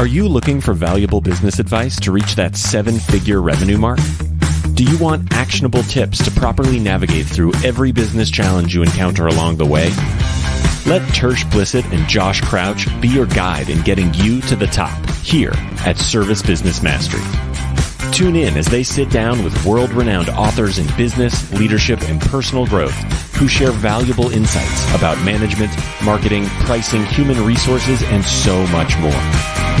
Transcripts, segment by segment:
Are you looking for valuable business advice to reach that seven figure revenue mark? Do you want actionable tips to properly navigate through every business challenge you encounter along the way? Let Tersh Blissett and Josh Crouch be your guide in getting you to the top here at Service Business Mastery. Tune in as they sit down with world renowned authors in business, leadership, and personal growth who share valuable insights about management, marketing, pricing, human resources, and so much more.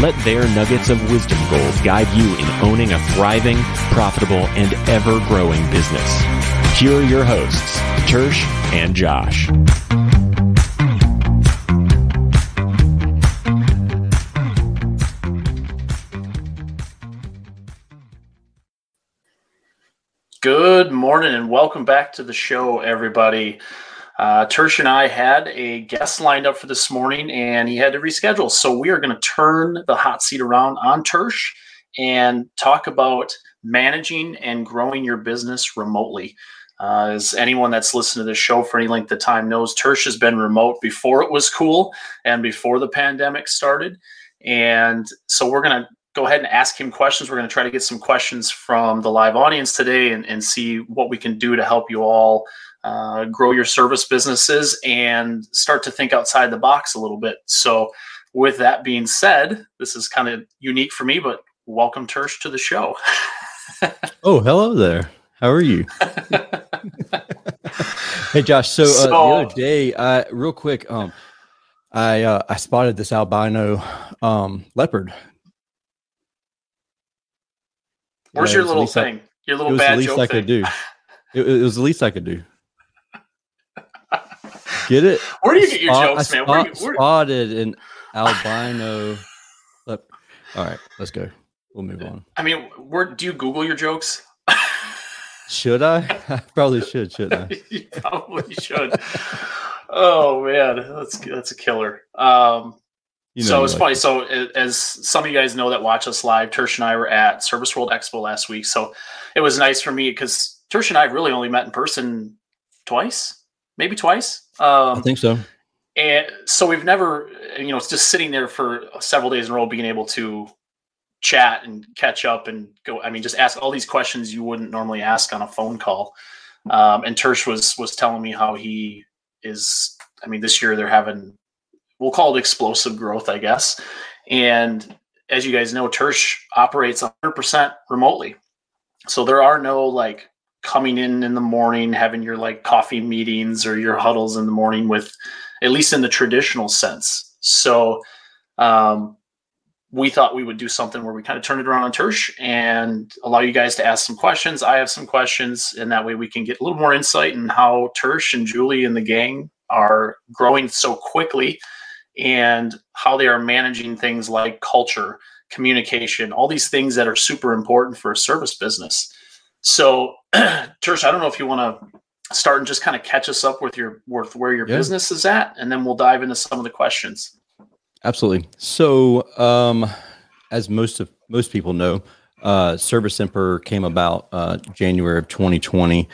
Let their nuggets of wisdom gold guide you in owning a thriving, profitable, and ever growing business. Here are your hosts, Tersh and Josh. Good morning and welcome back to the show, everybody. Uh, Tersh and I had a guest lined up for this morning and he had to reschedule. So we are going to turn the hot seat around on Tersh and talk about managing and growing your business remotely. Uh, as anyone that's listened to this show for any length of time knows, Tersh has been remote before it was cool and before the pandemic started. And so we're going to go ahead and ask him questions. We're going to try to get some questions from the live audience today and, and see what we can do to help you all uh, grow your service businesses and start to think outside the box a little bit. So, with that being said, this is kind of unique for me, but welcome Tersh to the show. oh, hello there. How are you? hey, Josh. So, uh, so, the other day, uh, real quick, um, I uh, I spotted this albino um, leopard Where's your little thing? I, your little bad the least I thing. could do. It, it, was the least I could do. Get it? Where do you get your Spot, jokes, man? Where, you, where... Spotted an albino. Look, all right, let's go. We'll move on. I mean, where do you Google your jokes? should I? I probably should. Should I? you probably should. oh man, that's that's a killer. Um, you know, so it's like funny. So as some of you guys know that watch us live, Tersh and I were at Service World Expo last week. So it was nice for me because Tersh and I really only met in person twice, maybe twice. Um, I think so. And so we've never, you know, it's just sitting there for several days in a row, being able to chat and catch up and go. I mean, just ask all these questions you wouldn't normally ask on a phone call. Um, and Tersh was was telling me how he is. I mean, this year they're having we'll call it explosive growth, I guess. And as you guys know, Tersh operates 100% remotely. So there are no like coming in in the morning, having your like coffee meetings or your huddles in the morning with, at least in the traditional sense. So um, we thought we would do something where we kind of turn it around on Tersh and allow you guys to ask some questions. I have some questions, and that way we can get a little more insight in how Tersh and Julie and the gang are growing so quickly and how they are managing things like culture, communication, all these things that are super important for a service business. So, Tersh, I don't know if you want to start and just kind of catch us up with your with where your yeah. business is at, and then we'll dive into some of the questions. Absolutely. So, um, as most of most people know, uh, Service Emperor came about uh, January of 2020,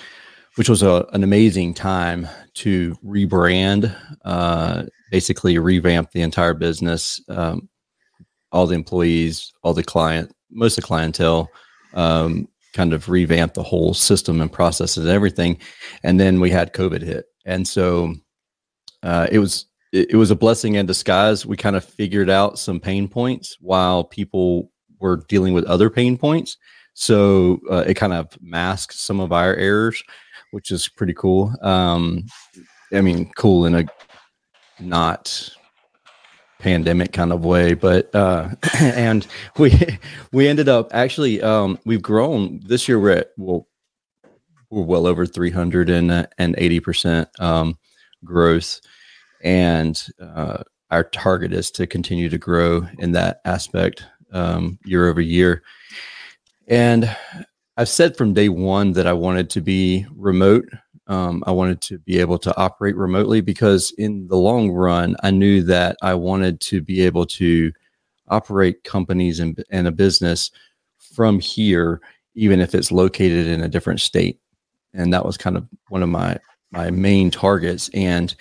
which was a, an amazing time to rebrand, uh, basically revamp the entire business, um, all the employees, all the client, most of the clientele, um, kind of revamp the whole system and processes and everything. And then we had COVID hit, and so uh, it was it, it was a blessing in disguise. We kind of figured out some pain points while people were dealing with other pain points. So uh, it kind of masked some of our errors, which is pretty cool. Um, I mean, cool in a not pandemic kind of way but uh and we we ended up actually um we've grown this year we're at well we're well over 300 and and 80 percent um growth. And uh our target is to continue to grow in that aspect um year over year. And i've said from day one that i wanted to be remote um, I wanted to be able to operate remotely because, in the long run, I knew that I wanted to be able to operate companies and, and a business from here, even if it's located in a different state. And that was kind of one of my my main targets. And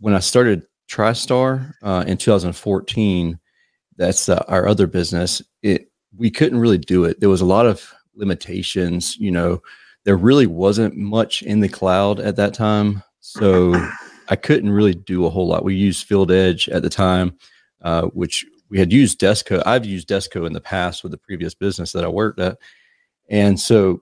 when I started TriStar uh, in 2014, that's uh, our other business. It we couldn't really do it. There was a lot of limitations. You know, there really wasn't much in the cloud at that time, so I couldn't really do a whole lot. We used Field Edge at the time, uh, which we had used Desco. I've used Desco in the past with the previous business that I worked at, and so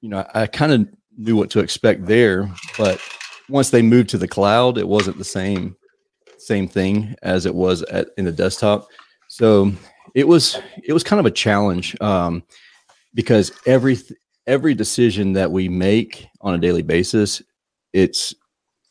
you know I, I kind of knew what to expect there. But once they moved to the cloud, it wasn't the same same thing as it was at in the desktop. So it was it was kind of a challenge um, because every every decision that we make on a daily basis, it's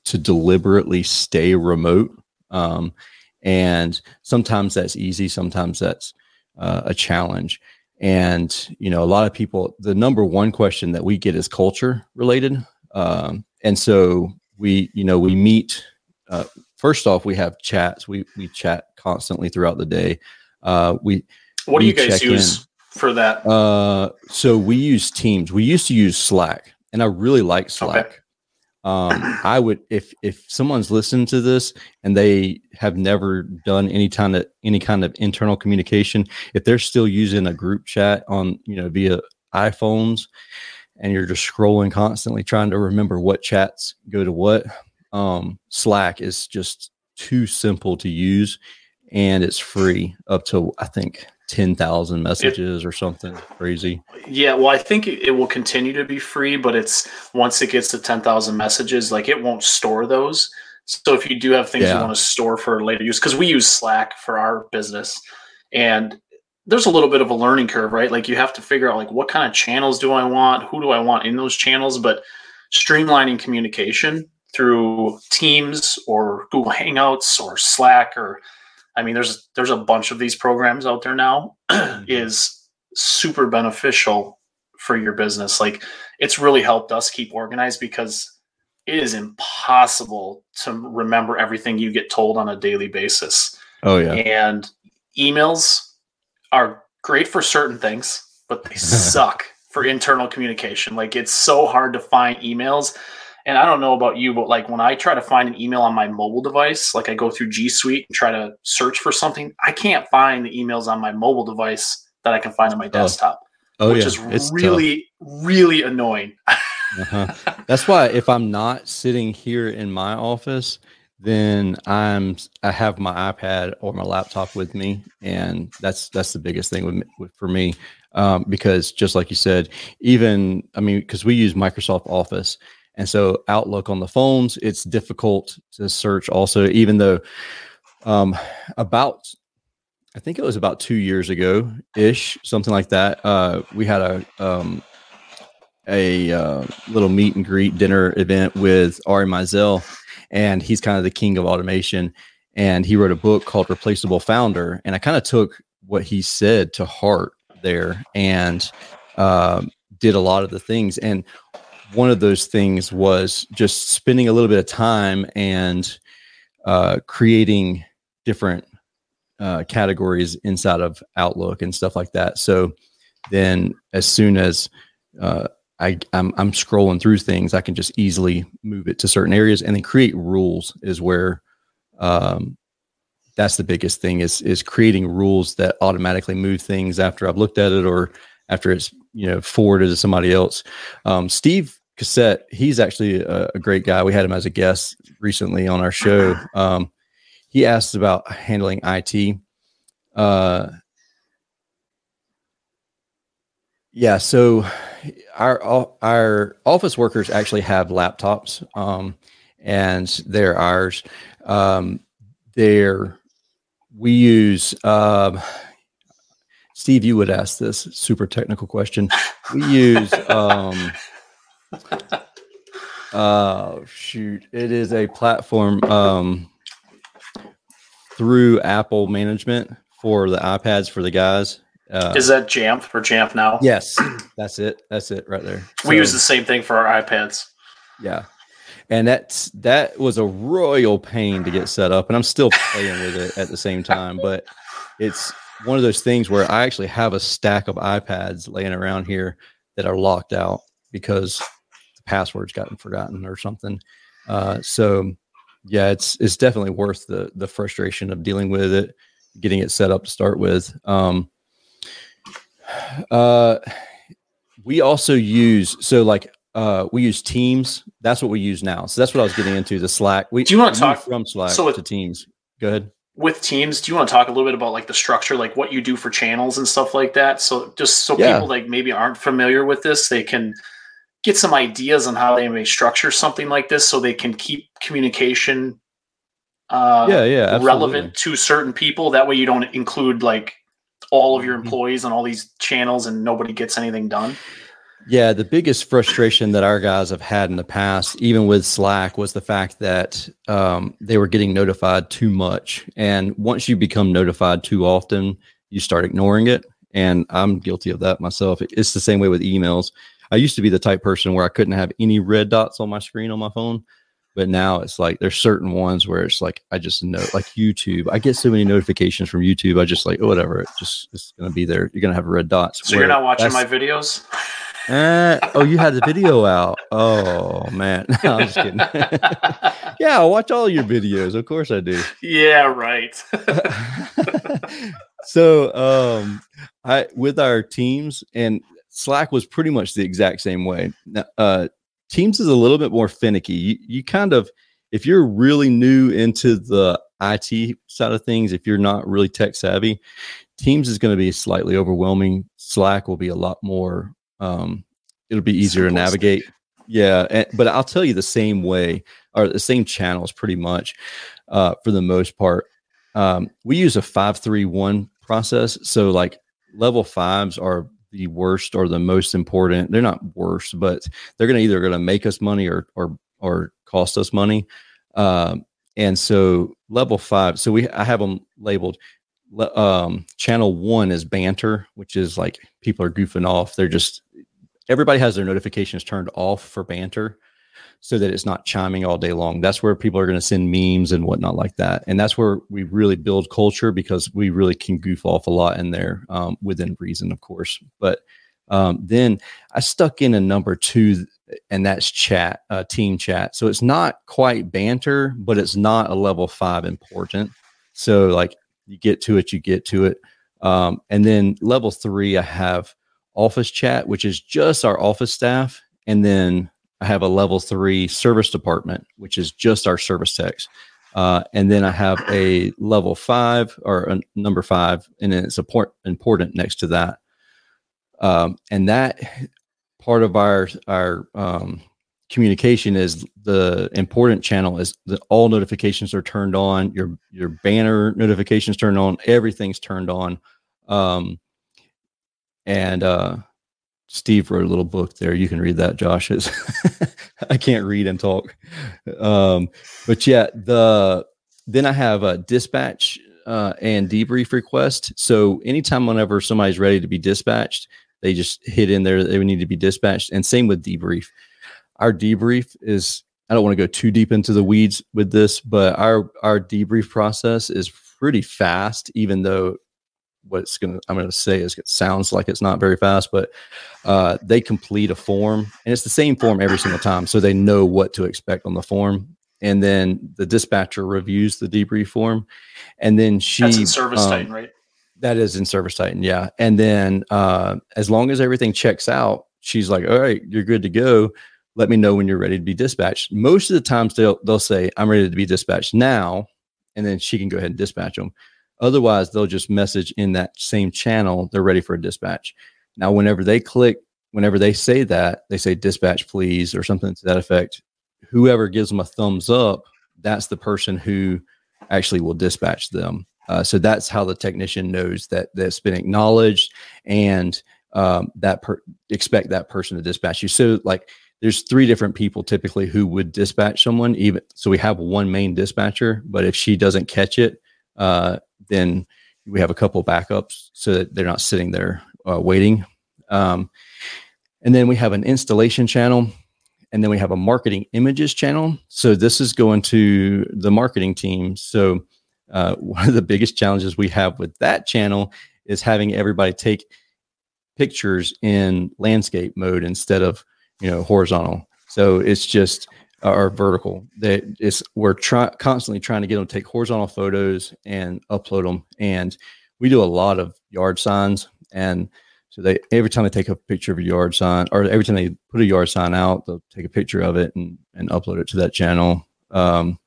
to deliberately stay remote. Um, and sometimes that's easy, sometimes that's uh, a challenge. And you know, a lot of people, the number one question that we get is culture related. Um, and so we, you know, we meet. Uh, first off, we have chats. We we chat constantly throughout the day. Uh, we what do you guys use for that? Uh, so we use Teams. We used to use Slack, and I really like Slack. Okay. Um, I would if if someone's listened to this and they have never done any kind of any kind of internal communication, if they're still using a group chat on you know via iPhones, and you're just scrolling constantly trying to remember what chats go to what, um, Slack is just too simple to use, and it's free up to I think ten thousand messages or something crazy. Yeah, well, I think it it will continue to be free, but it's once it gets to 10,000 messages, like it won't store those. So if you do have things Yeah. you want to store for later use, because we use Slack for our business, and there's a little bit of a learning curve, right? Like you have to figure out like what kind of channels do I want, who do I want in those channels, but streamlining communication through Teams or Google Hangouts or Slack or I mean there's there's a bunch of these programs out there now mm-hmm. is super beneficial for your business. Like it's really helped us keep organized because it is impossible to remember everything you get told on a daily basis. Oh yeah, And emails are great for certain things, but they suck for internal communication. Like it's so hard to find emails. And I don't know about you, but like when I try to find an email on my mobile device, like I go through G Suite and try to search for something, I can't find the emails on my mobile device that I can find on my desktop, oh which yeah, is It's tough. really, really annoying. Uh-huh. That's why if I'm not sitting here in my office, then I'm I have my iPad or my laptop with me, and that's that's the biggest thing with, me- with for me um, because just like you said, even I mean because we use Microsoft Office, and so Outlook on the phones, it's difficult to search. Also, even though um, about I think it was about two years ago ish, something like that. Uh, we had a um, a uh, little meet and greet dinner event with Ari Meisel, and he's kind of the king of automation. And he wrote a book called Replaceable Founder. And I kind of took what he said to heart there and um, did a lot of the things. And one of those things was just spending a little bit of time and uh, creating different uh, categories inside of Outlook and stuff like that. So then, as soon as uh, I, I'm, I'm scrolling through things, I can just easily move it to certain areas and then create rules is where um, that's the biggest thing is is creating rules that automatically move things after I've looked at it or after it's you know forwarded to somebody else. Um, Steve Cassette, he's actually a, a great guy. We had him as a guest recently on our show. Um, he asked about handling IT. Uh, yeah, so our our office workers actually have laptops, um, and they're ours. Um, they're we use. Um, Steve, you would ask this super technical question. We use. Um, uh, shoot, it is a platform um, through Apple management for the iPads for the guys. Uh, Is that Jamf for Jamf now? Yes, that's it. That's it right there. We use the same thing for our iPads. yeah, and that's that was a royal pain to get set up, and I'm still playing with it at the same time. But it's one of those things where I actually have a stack of iPads laying around here that are locked out because password's gotten forgotten or something. Uh, so yeah, it's it's definitely worth the the frustration of dealing with it getting it set up to start with. Um, uh, we also use so like uh, we use Teams. That's what we use now. So that's what I was getting into. The Slack. We do you want to talk from Slack so with, to Teams? Go ahead. With Teams, do you want to talk a little bit about like the structure, like what you do for channels and stuff like that? So just so yeah. people like maybe aren't familiar with this, they can get some ideas on how they may structure something like this, so they can keep communication. Uh, yeah, yeah, absolutely. relevant to certain people. That way, you don't include like all of your mm-hmm. employees on all these channels and nobody gets anything done. Yeah, the biggest frustration that our guys have had in the past, even with Slack, was the fact that um, they were getting notified too much. And once you become notified too often, you start ignoring it. And I'm guilty of that myself. It's the same way with emails. I used to be the type person where I couldn't have any red dots on my screen on my phone. But now it's like there's certain ones where it's like I just know, like YouTube. I get so many notifications from YouTube. I just like oh, whatever. It just it's gonna be there. You're gonna have red dots. So you're not watching my videos. Uh, oh, you had the video out. Oh man, no, I'm just kidding. yeah, I watch all your videos. Of course I do. Yeah, right. so, um, I with our teams and Slack was pretty much the exact same way. Uh, teams is a little bit more finicky. You, you kind of, if you're really new into the IT side of things, if you're not really tech savvy, Teams is going to be slightly overwhelming. Slack will be a lot more um, it'll be easier to navigate. Yeah, and, but I'll tell you the same way or the same channels pretty much uh, for the most part. Um, we use a five three one process, so like level fives are the worst or the most important. They're not worst, but they're gonna either gonna make us money or or or cost us money. Um, and so level five, so we I have them labeled um, channel one is banter, which is like people are goofing off. They're just everybody has their notifications turned off for banter so that it's not chiming all day long. That's where people are going to send memes and whatnot like that. And that's where we really build culture because we really can goof off a lot in there um, within reason, of course. But um, then I stuck in a number two, and that's chat, uh, team chat. So it's not quite banter, but it's not a level five important. So like you get to it, you get to it. Um, and then level three, I have office chat, which is just our office staff. And then I have a level three service department, which is just our service techs. Uh, and then I have a level five or a number five, and then it's important next to that. Um, and that part of our our um, communication is the important channel is that all notifications are turned on your your banner notifications turned on everything's turned on um, and uh, Steve wrote a little book there. You can read that, Josh. I can't read and talk. Um, but yeah, the then I have a dispatch uh, and debrief request. So anytime whenever somebody's ready to be dispatched, they just hit in there they need to be dispatched. And same with debrief. Our debrief is I don't want to go too deep into the weeds with this, but our our debrief process is pretty fast, even though what's going to I'm going to say is it sounds like it's not very fast, but uh, they complete a form and it's the same form every single time, so they know what to expect on the form. And then the dispatcher reviews the debrief form, and then she That's in Service um, Titan, right? That is in Service Titan, yeah. And then uh, as long as everything checks out, she's like, "All right, you're good to go." Let me know when you're ready to be dispatched. Most of the times they'll they'll say, "I'm ready to be dispatched now," and then she can go ahead and dispatch them Otherwise, they'll just message in that same channel they're ready for a dispatch. Now, whenever they click, whenever they say that, they say dispatch, please, or something to that effect. Whoever gives them a thumbs up, that's the person who actually will dispatch them. Uh, so that's how the technician knows that that's been acknowledged and um, that per- expect that person to dispatch you. So like there's three different people typically who would dispatch someone even so we have one main dispatcher but if she doesn't catch it uh, then we have a couple backups so that they're not sitting there uh, waiting. Um, and then we have an installation channel, and then we have a marketing images channel. So this is going to the marketing team. So uh, one of the biggest challenges we have with that channel is having everybody take pictures in landscape mode instead of you know horizontal. So it's just or vertical. That is we're try, constantly trying to get them to take horizontal photos and upload them. And we do a lot of yard signs. And so they every time they take a picture of a yard sign, or every time they put a yard sign out, they'll take a picture of it and and upload it to that channel. Um,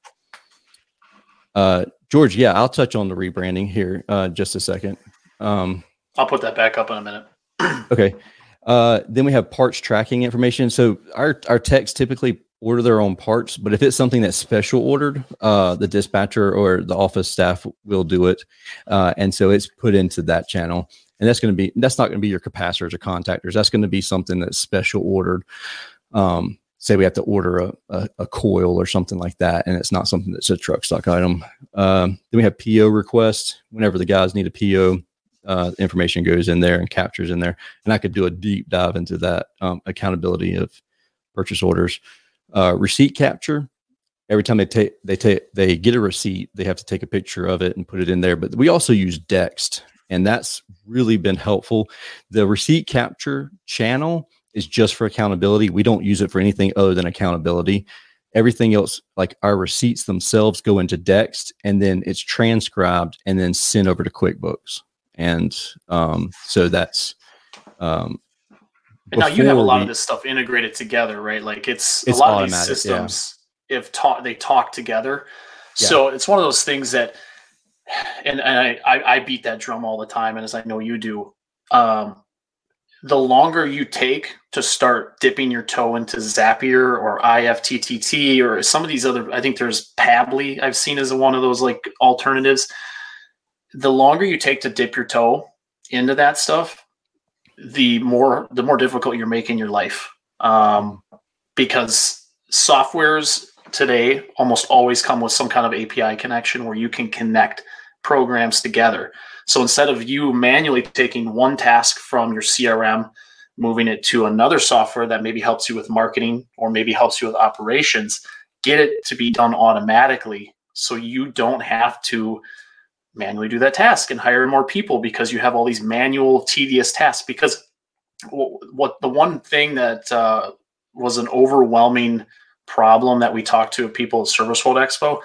uh, George, yeah, I'll touch on the rebranding here uh, just a second. Um, I'll put that back up in a minute. okay. Uh, then we have parts tracking information. So our our techs typically order their own parts, but if it's something that's special ordered, uh, the dispatcher or the office staff will do it, uh, and so it's put into that channel. And that's going to be that's not going to be your capacitors or contactors. That's going to be something that's special ordered. Um, say we have to order a, a, a, coil or something like that, and it's not something that's a truck stock item. Um, then we have PO requests. Whenever the guys need a PO, uh, information goes in there and captures in there. And I could do a deep dive into that um, accountability of purchase orders. Uh, receipt capture. Every time they take they take they get a receipt, they have to take a picture of it and put it in there. But we also use Dext, and that's really been helpful. The receipt capture channel is just for accountability. We don't use it for anything other than accountability. Everything else, like our receipts themselves, go into Dext, and then it's transcribed and then sent over to QuickBooks and um, so that's um, and now you have a lot we, of this stuff integrated together, right? Like it's, it's a lot of these systems yeah. if talk they talk together. Yeah. So it's one of those things that, and, and I, I, I beat that drum all the time, and as I know you do, um, the longer you take to start dipping your toe into Zapier or IFTTT or some of these other, I think there's Pabbly I've seen as one of those like alternatives the longer you take to dip your toe into that stuff, the more the more difficult you're making your life. Um, because softwares today almost always come with some kind of API connection where you can connect programs together. So instead of you manually taking one task from your CRM, moving it to another software that maybe helps you with marketing or maybe helps you with operations, get it to be done automatically so you don't have to manually do that task and hire more people because you have all these manual tedious tasks. Because what the one thing that uh, was an overwhelming problem that we talked to people at service world expo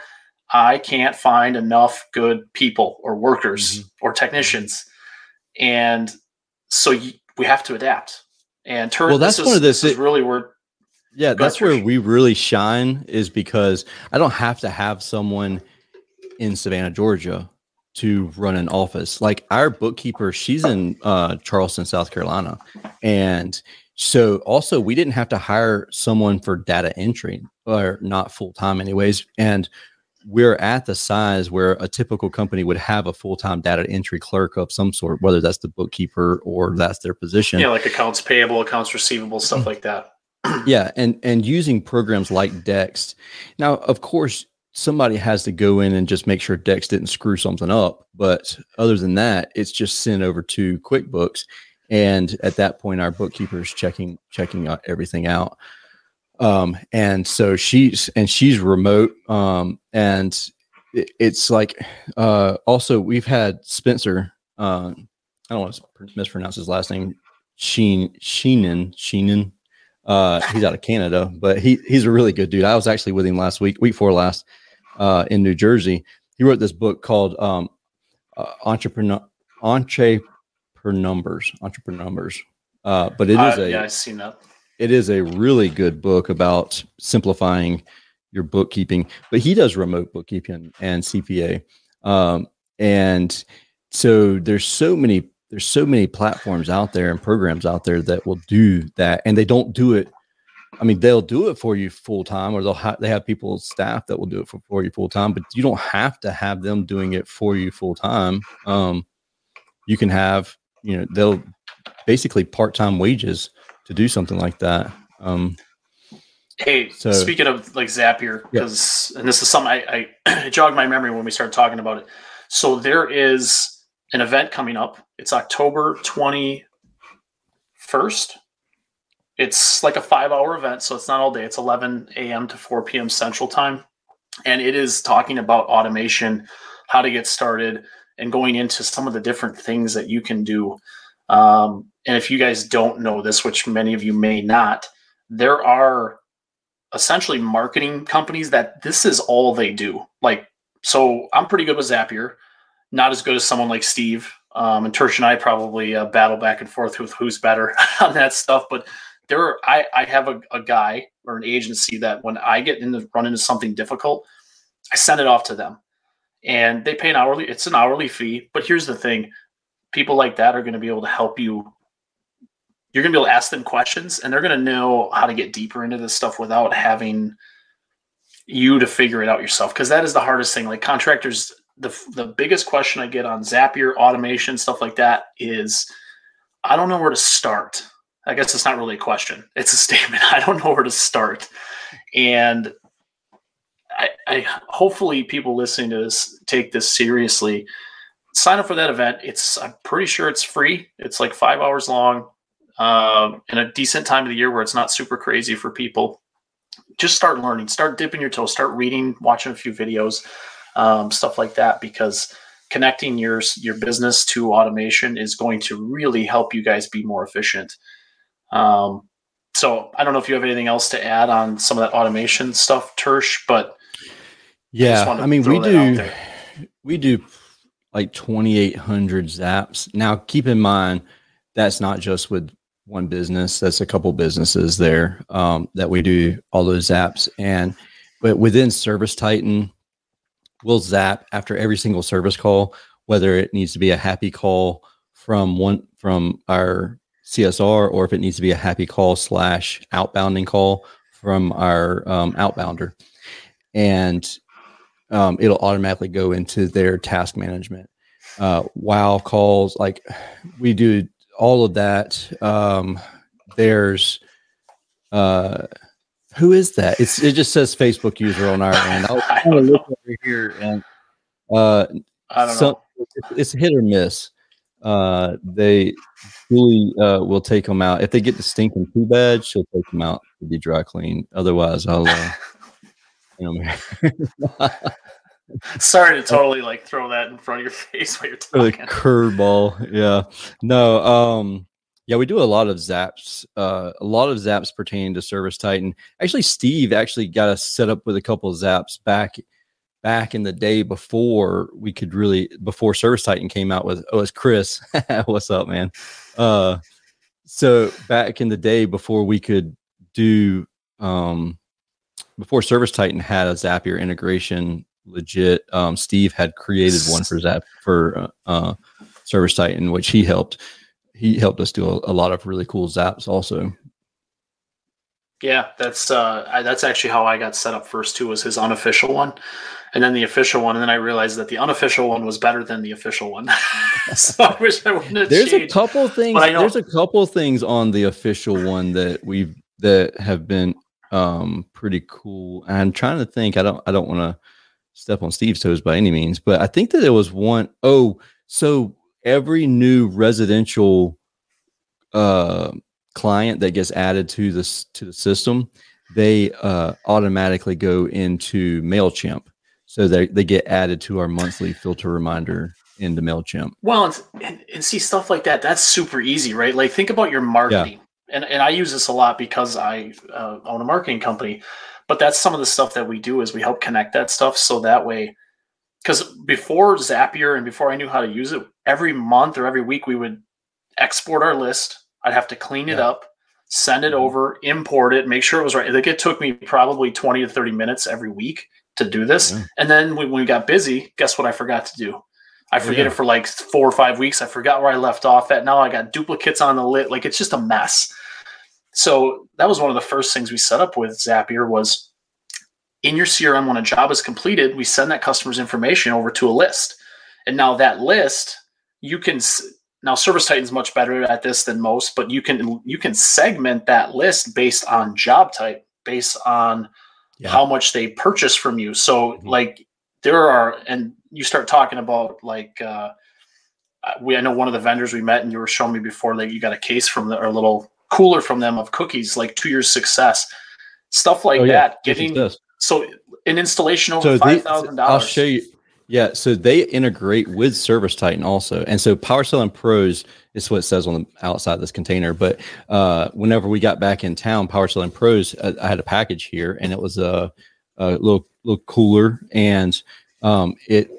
i can't find enough good people or workers mm-hmm. or technicians. And so you, we have to adapt. And turn well that's one of this, this is really where yeah that's where we really shine is because i don't have to have someone in savannah georgia to run an office. Like our bookkeeper, she's in uh, Charleston, South Carolina, and so also we didn't have to hire someone for data entry or not full time, anyways. And we're at the size where a typical company would have a full time data entry clerk of some sort, whether that's the bookkeeper or that's their position. Yeah, like accounts payable, accounts receivable, stuff like that. yeah, and and using programs like Dext. Now, of course, somebody has to go in and just make sure Dext didn't screw something up. But other than that, it's just sent over to QuickBooks, and at that point, our bookkeeper is checking checking out everything out. Um, and so she's and she's remote, um, and it, it's like uh, also we've had Spencer. Uh, I don't want to mispronounce his last name. Sheen Sheenan Sheenan. Uh, he's out of Canada, but he he's a really good dude. I was actually with him last week, week four last, uh, in New Jersey. He wrote this book called um, uh, Entrepreneur Numbers. Entrepreneur Numbers. Uh, but it is a yeah, I've seen that. It is a really good book about simplifying your bookkeeping. But he does remote bookkeeping and CPA, um, and so there's so many there's so many platforms out there and programs out there that will do that, and they don't do it I mean, they'll do it for you full time, or they'll have they have people staff that will do it for, for you full time. But you don't have to have them doing it for you full time. Um, you can have you know they'll basically part time wages to do something like that. Um, hey, so, speaking of like Zapier, because yeah. and this is something I, I jogged my memory when we started talking about it. So there is an event coming up. It's October twenty first it's like a five hour event, so it's not all day. It's 11 a.m. to 4 p.m. Central Time. And it is talking about automation, how to get started, and going into some of the different things that you can do. Um, and if you guys don't know this, which many of you may not, there are essentially marketing companies that this is all they do. Like, so I'm pretty good with Zapier, not as good as someone like Steve. Um, and Tersh and I probably uh, battle back and forth with who's better on that stuff. But there, are, I, I have a, a guy or an agency that when I get into run into something difficult, I send it off to them, and they pay an hourly. It's an hourly fee. But here's the thing: people like that are going to be able to help you you're going to be able to ask them questions and they're going to know how to get deeper into this stuff without having you to figure it out yourself because that is the hardest thing like contractors the the biggest question i get on zapier automation stuff like that is i don't know where to start i guess it's not really a question. It's a statement. I don't know where to start. And I, I hopefully people listening to this take this seriously. Sign up for that event. It's i'm pretty sure it's free. It's like five hours long uh, in a decent time of the year where it's not super crazy for people, just start learning, start dipping your toes. start reading, watching a few videos, um, stuff like that, because connecting your your business to automation is going to really help you guys be more efficient. Um, so I don't know if you have anything else to add on some of that automation stuff, Tersh, but yeah, I, I mean we do we do like 2800 zaps. Now keep in mind that's not just with one business. That's a couple businesses there um, that we do all those zaps. And but within Service Titan, we'll zap after every single service call, whether it needs to be a happy call from one from our CSR or if it needs to be a happy call slash outbounding call from our um, outbounder. And um, it'll automatically go into their task management. Uh, wow calls, like we do all of that. Um, there's uh, who is that? It's it just says Facebook user on our end. I'll kind of look over here and uh, I don't some, know. It's, it's hit or miss. Uh, they Julie uh, will take them out if they get the stinking too bad. She'll take them out to be dry clean. Otherwise, I'll. Uh, you know, Sorry to totally like throw that in front of your face while you're talking. The curveball, yeah. No, um, yeah, we do a lot of zaps. Uh, a lot of zaps pertaining to Service Titan. Actually, Steve actually got us set up with a couple of zaps back back in the day before we could really before Service Titan came out with. Oh, it's Chris. What's up, man? Uh, so back in the day before we could do um before Service Titan had a Zapier integration legit. Um, Steve had created one for Zap for uh, uh, Service Titan, which he helped. He helped us do a, a, lot of really cool zaps also. Yeah, that's uh, I, that's actually how I got set up first too. Was his unofficial one, and then the official one, and then I realized that the unofficial one was better than the official one. so I wish I wouldn't have There's changed. a couple things. There's a couple things on the official one that we've that have been um pretty cool. I'm trying to think. I don't. I don't want to step on Steve's toes by any means, but I think that there was one oh, so every new residential uh, client that gets added to this to the system, they uh, automatically go into Mailchimp, so they they get added to our monthly filter reminder into Mailchimp. Well, and, and see stuff like that. That's super easy, right? Like think about your marketing. Yeah. And, and I use this a lot because I uh, own a marketing company but that's some of the stuff that we do is we help connect that stuff so that way because before zapier and before i knew how to use it every month or every week we would export our list i'd have to clean yeah. it up send it mm-hmm. over import it make sure it was right like it took me probably 20 to 30 minutes every week to do this yeah. and then when we got busy guess what i forgot to do I forget yeah. it for like four or five weeks. I forgot where I left off at. Now I got duplicates on the lit. Like it's just a mess. So that was one of the first things we set up with Zapier was in your CRM when a job is completed, we send that customer's information over to a list. And now that list, you can now Service Titan's much better at this than most, but you can you can segment that list based on job type, based on yeah. how much they purchase from you. So mm-hmm. like there are and you start talking about like uh we I know one of the vendors we met and you were showing me before that you got a case from the or a little cooler from them of cookies, like two years success, stuff like oh, yeah. that. Getting so an installation over so five thousand dollars. I'll show you. Yeah, so they integrate with Service Titan also, and so Power Selling Pros is what it says on the outside of this container. But uh, whenever we got back in town, Power Selling Pros, I, uh, I had a package here, and it was a, a little little cooler, and um, it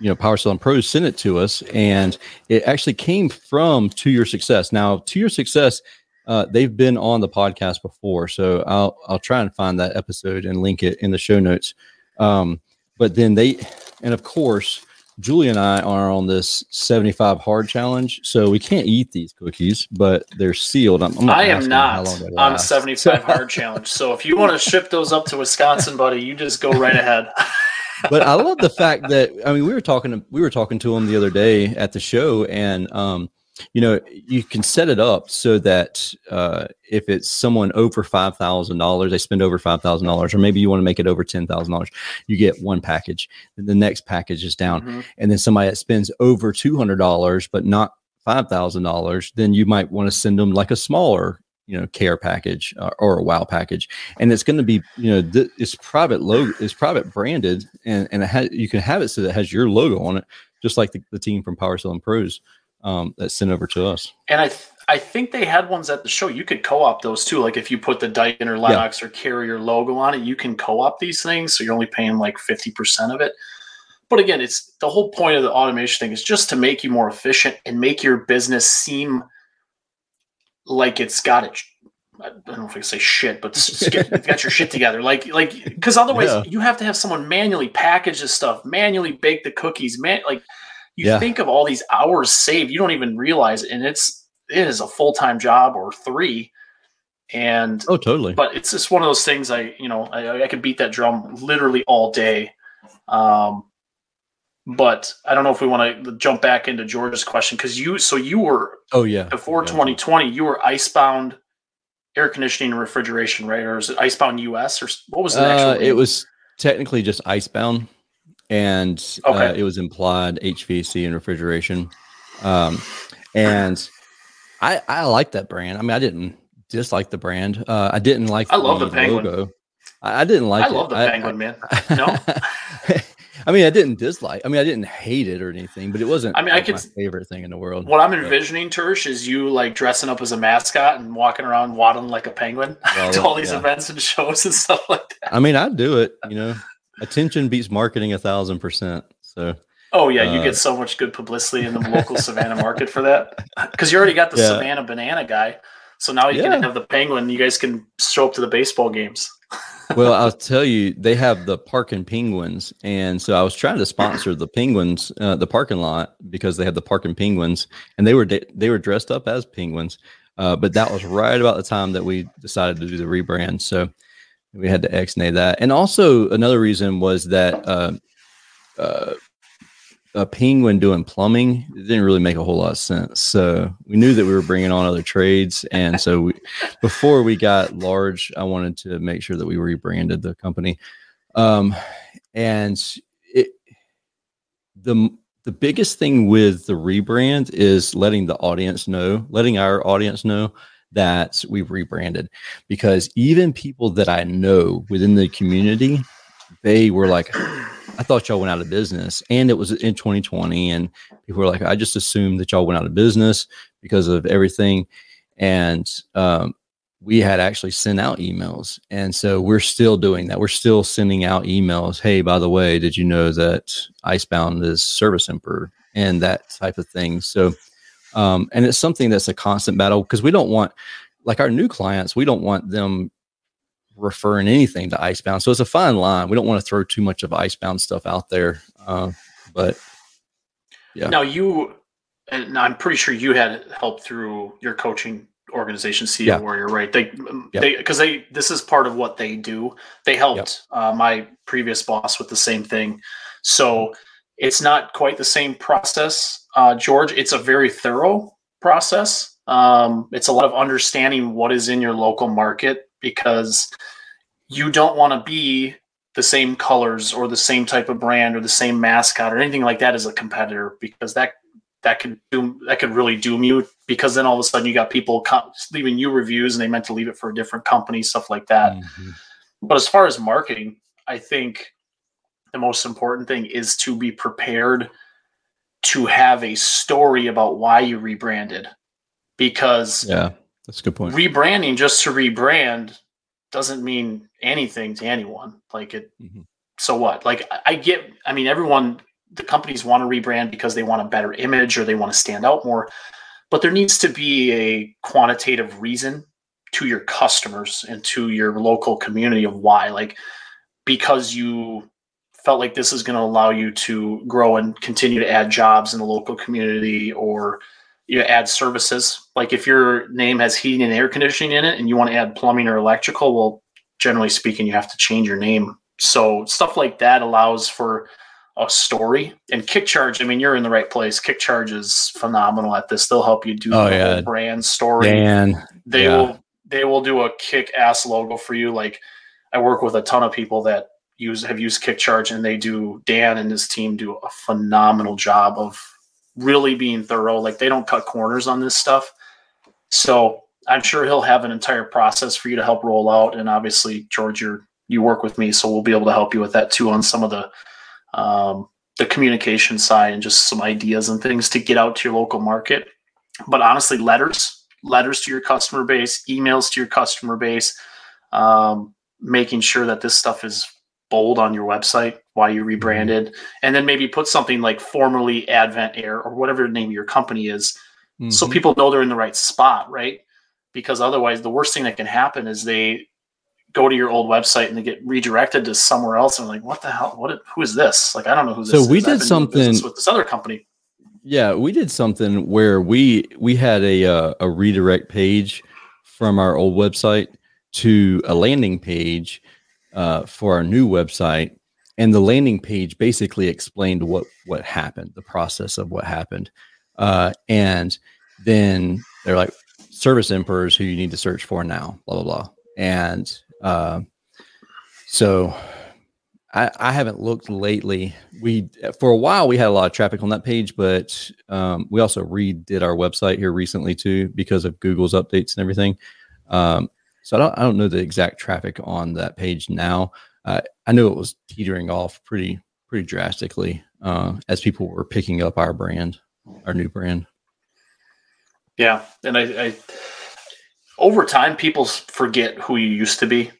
you know Power Selling Pros sent it to us, and it actually came from To Your Success. Now, To Your Success, uh, they've been on the podcast before, so I'll I'll try and find that episode and link it in the show notes. Um, but then they, and of course, Julie and I are on this 75 hard challenge, so we can't eat these cookies, but they're sealed. I'm, I'm I am not on 75 hard challenge. So if you want to ship those up to Wisconsin, buddy, you just go right ahead. but I love the fact that I mean we were talking to, we were talking to him the other day at the show, and um, you know you can set it up so that uh, if it's someone over five thousand dollars, they spend over five thousand dollars, or maybe you want to make it over ten thousand dollars, you get one package. Then the next package is down, mm-hmm. and then somebody that spends over two hundred dollars but not five thousand dollars, then you might want to send them like a smaller you know care package uh, or a wow package and it's going to be you know th- it's private logo it's private branded and and it has you can have it so that it has your logo on it just like the, the team from power selling pros um, that sent over to us and i th- i think they had ones at the show you could co-op those too like if you put the Daikin or lennox yeah. or carrier logo on it you can co-op these things so you're only paying like 50% of it but again it's the whole point of the automation thing is just to make you more efficient and make your business seem like it's got it. I don't know if I can say shit, but get, got your shit together. Like, like, because otherwise yeah. you have to have someone manually package this stuff, manually bake the cookies, man. Like, you yeah. think of all these hours saved, you don't even realize it, and it's it is a full time job or three. And oh, totally. But it's just one of those things. I, you know, I, I could beat that drum literally all day. Um, but I don't know if we want to jump back into George's question because you so you were oh yeah before yeah. 2020 you were icebound air conditioning and refrigeration right or is it icebound US or what was the actual? Uh, it was technically just icebound and uh, okay. uh, it was implied HVAC and refrigeration um, and I I like that brand I mean I didn't dislike the brand uh, I didn't like I love the, the penguin logo. I, I didn't like I it. love the penguin man no I mean, I didn't dislike. I mean, I didn't hate it or anything, but it wasn't. I mean, like I could my favorite thing in the world. What I'm envisioning, Tersh, is you like dressing up as a mascot and walking around waddling like a penguin well, to all these yeah. events and shows and stuff like that. I mean, I'd do it. You know, attention beats marketing a thousand percent. So. Oh yeah, you uh, get so much good publicity in the local Savannah market for that because you already got the yeah. Savannah banana guy. So now you yeah. can have the penguin. You guys can show up to the baseball games well, I'll tell you, they have the parking penguins, and so I was trying to sponsor the penguins, uh, the parking lot, because they have the parking penguins, and they were de- they were dressed up as penguins. Uh, but that was right about the time that we decided to do the rebrand, so we had to exnay that. And also another reason was that uh, uh a penguin doing plumbing didn't really make a whole lot of sense. So we knew that we were bringing on other trades, and so we, before we got large, I wanted to make sure that we rebranded the company. Um, and it the the biggest thing with the rebrand is letting the audience know, letting our audience know that we've rebranded, because even people that I know within the community, they were like I thought y'all went out of business. And it was in 2020. And people were like, I just assumed that y'all went out of business because of everything. And um, we had actually sent out emails. And so we're still doing that. We're still sending out emails. Hey, by the way, did you know that Icebound is Service Emperor and that type of thing? So, um, and it's something that's a constant battle because we don't want, like our new clients, we don't want them referring anything to icebound. So it's a fine line. We don't want to throw too much of icebound stuff out there. Uh, but yeah. Now you, and I'm pretty sure you had help through your coaching organization, CEO yeah. Warrior, right? They, um, yep. they, because they, this is part of what they do. They helped yep. uh, my previous boss with the same thing. So it's not quite the same process, uh, George. It's a very thorough process. Um, it's a lot of understanding what is in your local market because you don't want to be the same colors or the same type of brand or the same mascot or anything like that as a competitor because that that could doom that could really doom you because then all of a sudden you got people leaving you reviews and they meant to leave it for a different company stuff like that mm-hmm. but as far as marketing i think the most important thing is to be prepared to have a story about why you rebranded. Because yeah that's a good point. rebranding just to rebrand doesn't mean anything to anyone. Like it mm-hmm. so what? Like i get i mean everyone the companies want to rebrand because they want a better image or they want to stand out more but there needs to be a quantitative reason to your customers and to your local community of why. Like because you felt like this is going to allow you to grow and continue to add jobs in the local community or you know, add services. Like if your name has heating and air conditioning in it and you want to add plumbing or electrical, well, generally speaking, you have to change your name. So stuff like that allows for a story. And Kickcharge, I mean, you're in the right place. Kickcharge is phenomenal at this. They'll help you do oh, the yeah. brand story. Dan, they yeah. will they will do a kick ass logo for you. Like I work with a ton of people that use have used Kickcharge and they do Dan and his team do a phenomenal job of really being thorough. Like they don't cut corners on this stuff. So I'm sure he'll have an entire process for you to help roll out. And obviously, George, you're you work with me, so we'll be able to help you with that too on some of the um, the communication side and just some ideas and things to get out to your local market. But honestly, letters, letters to your customer base, emails to your customer base, um, making sure that this stuff is bold on your website why you rebranded and then maybe put something like formerly advent air or whatever the name of your company is mm-hmm. so people know they're in the right spot right? Because otherwise the worst thing that can happen is they go to your old website and they get redirected to somewhere else and like what the hell? What who is this? Like i don't know who this so is. we did something with this other company. Yeah we did something where we we had a uh, a redirect page from our old website to a landing page uh, for our new website, and the landing page basically explained what what happened, the process of what happened, uh, and then they're like service emperors who you need to search for now, blah blah blah, and uh, so. I, I haven't looked lately. We for a while we had a lot of traffic on that page, but um, we also redid our website here recently too because of Google's updates and everything. Um, so I don't, I don't know the exact traffic on that page now. Uh, I know it was teetering off pretty pretty drastically uh, as people were picking up our brand, our new brand. Yeah, and I, I over time people forget who you used to be.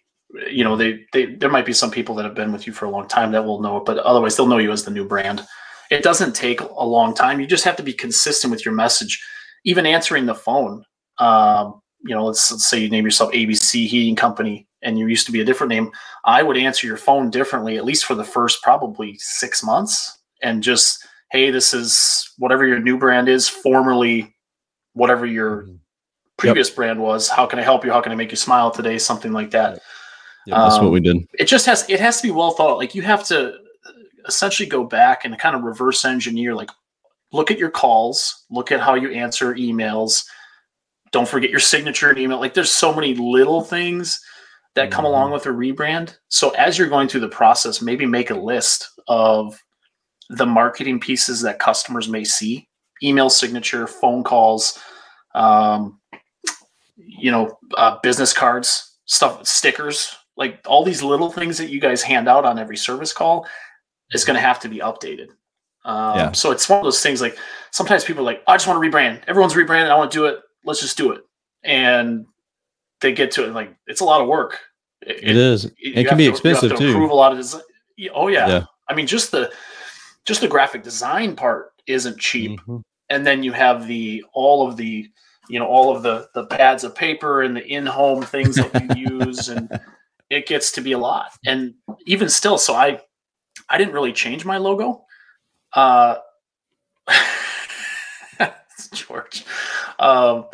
You know, they they there might be some people that have been with you for a long time that will know it, but otherwise they'll know you as the new brand. It doesn't take a long time. You just have to be consistent with your message, even answering the phone. Um, you know, let's, let's say you name yourself ABC Heating Company and you used to be a different name, I would answer your phone differently, at least for the first probably six months, and just, hey, this is whatever your new brand is, formerly whatever your mm-hmm. previous yep. brand was. How can I help you? How can I make you smile today? Something like that. Yeah, that's um, what we did. It just has it has to be well thought. Like you have to essentially go back and kind of reverse engineer. Like look at your calls, look at how you answer emails don't forget your signature and email. Like there's so many little things that come mm-hmm. along with a rebrand. So as you're going through the process, maybe make a list of the marketing pieces that customers may see: email signature, phone calls, um, you know, uh, business cards, stuff, stickers, like all these little things that you guys hand out on every service call is going to have to be updated. Um, yeah. So it's one of those things. Like sometimes people are like, I just want to rebrand. Everyone's rebranding. I want to do it let's just do it. And they get to it like it's a lot of work. it, it is. It, it can be to, expensive to too. Approve a lot of design. Oh yeah. yeah. I mean, just the just the graphic design part isn't cheap. Mm-hmm. And then you have the all of the you know all of the the pads of paper and the in-home things that you use and it gets to be a lot and even still so i i didn't really change my logo uh george um,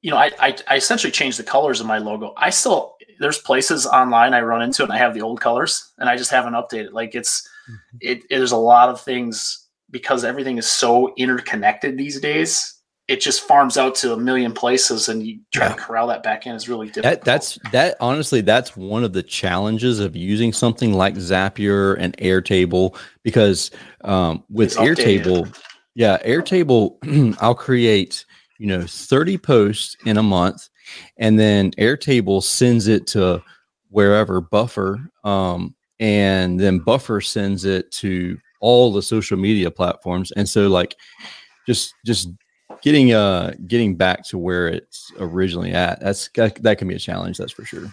you know, I, I, I essentially changed the colors of my logo. I still there's places online I run into and I have the old colors and I just haven't updated. Like it's mm-hmm. it, it there's a lot of things because everything is so interconnected these days. It just farms out to a million places, and you try yeah. to corral that back in is really difficult. That, that's that. Honestly, that's one of the challenges of using something like Zapier and Airtable because um, with Airtable, yeah, Airtable, I'll create you know 30 posts in a month and then airtable sends it to wherever buffer um, and then Buffer sends it to all the social media platforms. And so like just just getting uh getting back to where it's originally at, that's that, that can be a challenge, that's for sure.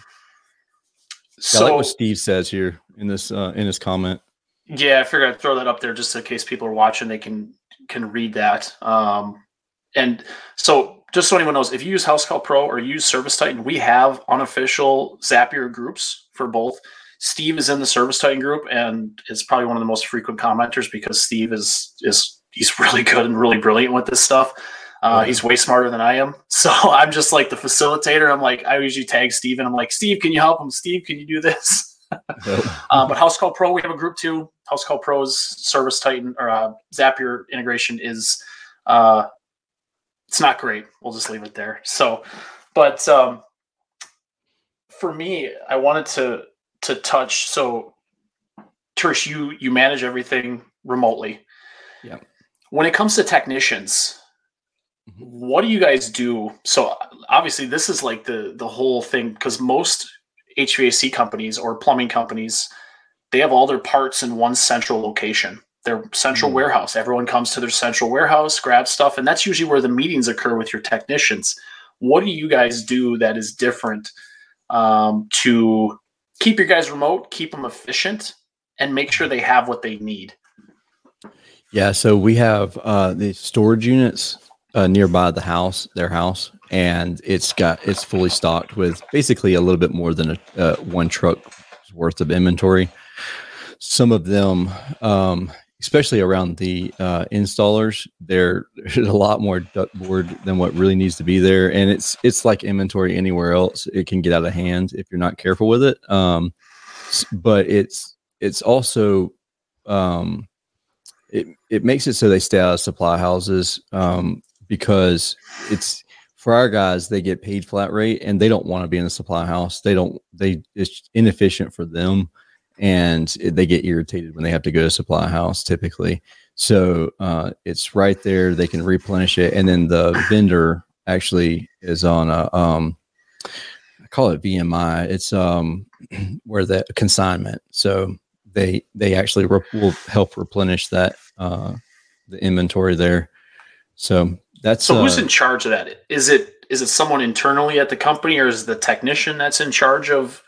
So, I like what Steve says here in this uh in his comment. Yeah, I figured I'd throw that up there just in case people are watching, they can can read that. Um and so just so anyone knows, if you use House Call Pro or use Service Titan, we have unofficial Zapier groups for both. Steve is in the Service Titan group and is probably one of the most frequent commenters because Steve is is he's really good and really brilliant with this stuff. Uh, he's way smarter than I am. So I'm just like the facilitator. I'm like, I usually tag Steve and I'm like, Steve, can you help him? Steve, can you do this? uh, but House Call Pro, we have a group too. House Call Pro's Service Titan or uh, Zapier integration is uh, it's not great. We'll just leave it there. So, but um, for me, I wanted to to touch. So, Tersh, you you manage everything remotely. Yeah. When it comes to technicians, mm-hmm. what do you guys do? So obviously, this is like the the whole thing because most HVAC companies or plumbing companies, they have all their parts in one central location their central mm warehouse. Everyone comes to their central warehouse, grabs stuff, and that's usually where the meetings occur with your technicians. What do you guys do that is different um, to keep your guys remote, keep them efficient, and make sure they have what they need? Yeah, so we have uh, the storage units uh, nearby the house, their house, and it's got it's fully stocked with basically a little bit more than a uh, one truck worth of inventory. Some of them um, especially around the uh, installers, there, there's a lot more ductboard than what really needs to be there, and it's it's like inventory anywhere else. It can get out of hand if you're not careful with it. Um, but it's it's also um, it it makes it so they stay out of supply houses um, because it's for our guys they get paid flat rate and they don't want to be in a supply house. They don't they it's inefficient for them and they get irritated when they have to go to supply house typically. So uh, it's right there. They can replenish it, and then the vendor actually is on a um, I call it VMI. It's um, where the consignment. So they they actually re- will help replenish that uh, the inventory there. So that's so. Who's uh, in charge of that? Is it is it someone internally at the company, or is the technician that's in charge of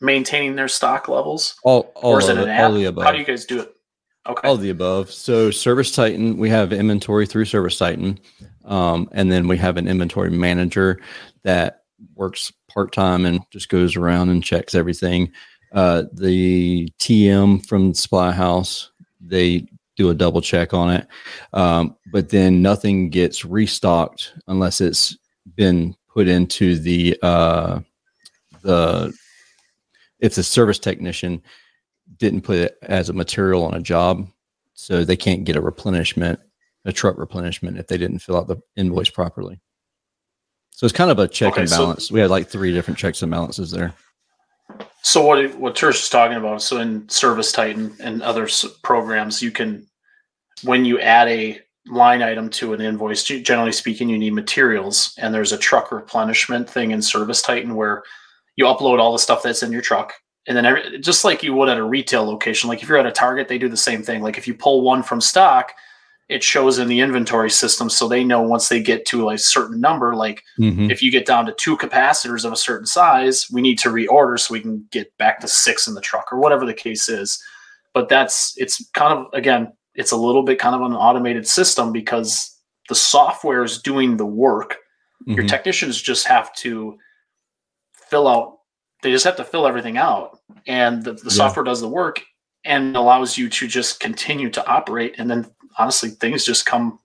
maintaining their stock levels? All, all or is it an app? the above. How do you guys do it? Okay. All the above. So Service Titan, we have inventory through Service Titan, um, and then we have an inventory manager that works part time and just goes around and checks everything. Uh, the TM from the Supply House, they do a double check on it, um, but then nothing gets restocked unless it's been put into the uh, the if the service technician didn't put it as a material on a job, so they can't get a replenishment, a truck replenishment if they didn't fill out the invoice properly. So it's kind of a check okay, and balance. So, we had like three different checks and balances there. So what what Tersh is talking about? So in Service Titan and other programs, you can when you add a line item to an invoice, generally speaking, you need materials, and there's a truck replenishment thing in Service Titan where you upload all the stuff that's in your truck and then every, just like you would at a retail location like if you're at a target they do the same thing like if you pull one from stock it shows in the inventory system so they know once they get to a certain number like mm-hmm. if you get down to two capacitors of a certain size we need to reorder so we can get back to six in the truck or whatever the case is but that's it's kind of again it's a little bit kind of an automated system because the software is doing the work mm-hmm. your technicians just have to fill out they just have to fill everything out and the, the yeah. software does the work and allows you to just continue to operate and then honestly things just come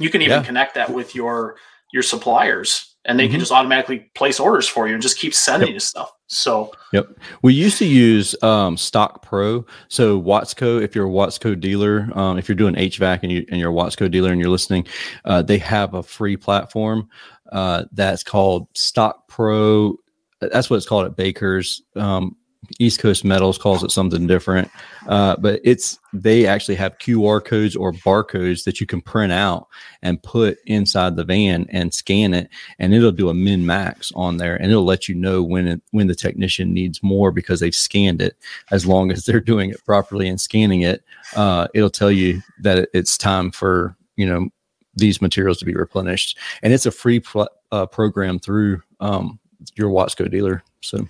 you can even yeah. connect that with your your suppliers and they mm-hmm. can just automatically place orders for you and just keep sending yep. you stuff so yep we used to use um, stock pro so watsco if you're a watsco dealer um, if you're doing hvac and, you, and you're a watsco dealer and you're listening uh, they have a free platform uh, that's called stock pro that's what it's called at Baker's. Um, East Coast Metals calls it something different, uh, but it's they actually have QR codes or barcodes that you can print out and put inside the van and scan it, and it'll do a min max on there, and it'll let you know when it, when the technician needs more because they've scanned it. As long as they're doing it properly and scanning it, uh, it'll tell you that it's time for you know these materials to be replenished, and it's a free pl- uh, program through um, your Watsco dealer. So.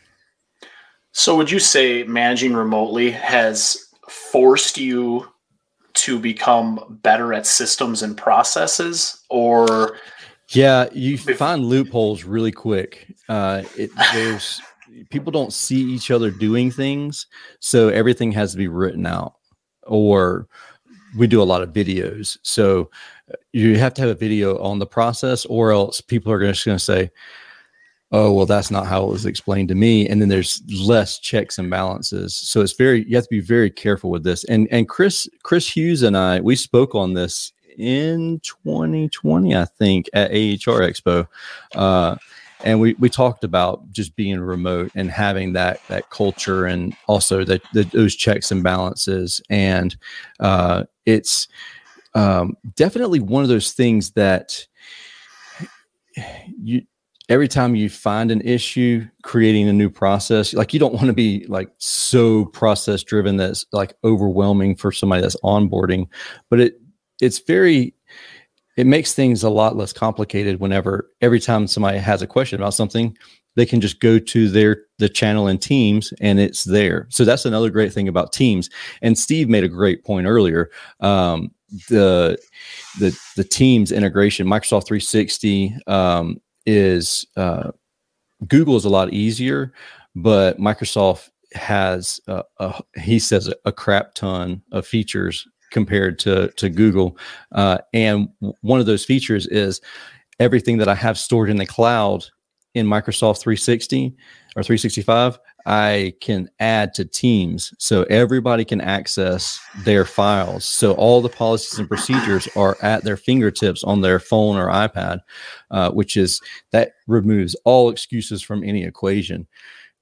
So would you say managing remotely has forced you to become better at systems and processes or yeah you find loopholes really quick uh it, there's people don't see each other doing things so everything has to be written out or we do a lot of videos so uh, you have to have a video on the process or else people are just going to say oh well that's not how it was explained to me. And then there's less checks and balances. So it's very you have to be very careful with this. And and chris chris hughes and i we spoke on this in 2020 i think at ahr expo. Uh, and we we talked about just being remote and having that that culture and also that those checks and balances. And uh, it's um, definitely one of those things that you every time you find an issue creating a new process like you don't want to be like so process driven that's like overwhelming for somebody that's onboarding but it it's very it makes things a lot less complicated whenever every time somebody has a question about something they can just go to their the channel in teams and it's there. So that's another great thing about teams and steve made a great point earlier um, the the the teams integration microsoft 360 um, is uh, Google is a lot easier, but Microsoft has a, a, he says a crap ton of features compared to to Google, uh, and one of those features is everything that I have stored in the cloud in Microsoft 360 or 365 I can add to Teams so everybody can access their files. So all the policies and procedures are at their fingertips on their phone or iPad, uh, which is that removes all excuses from any equation.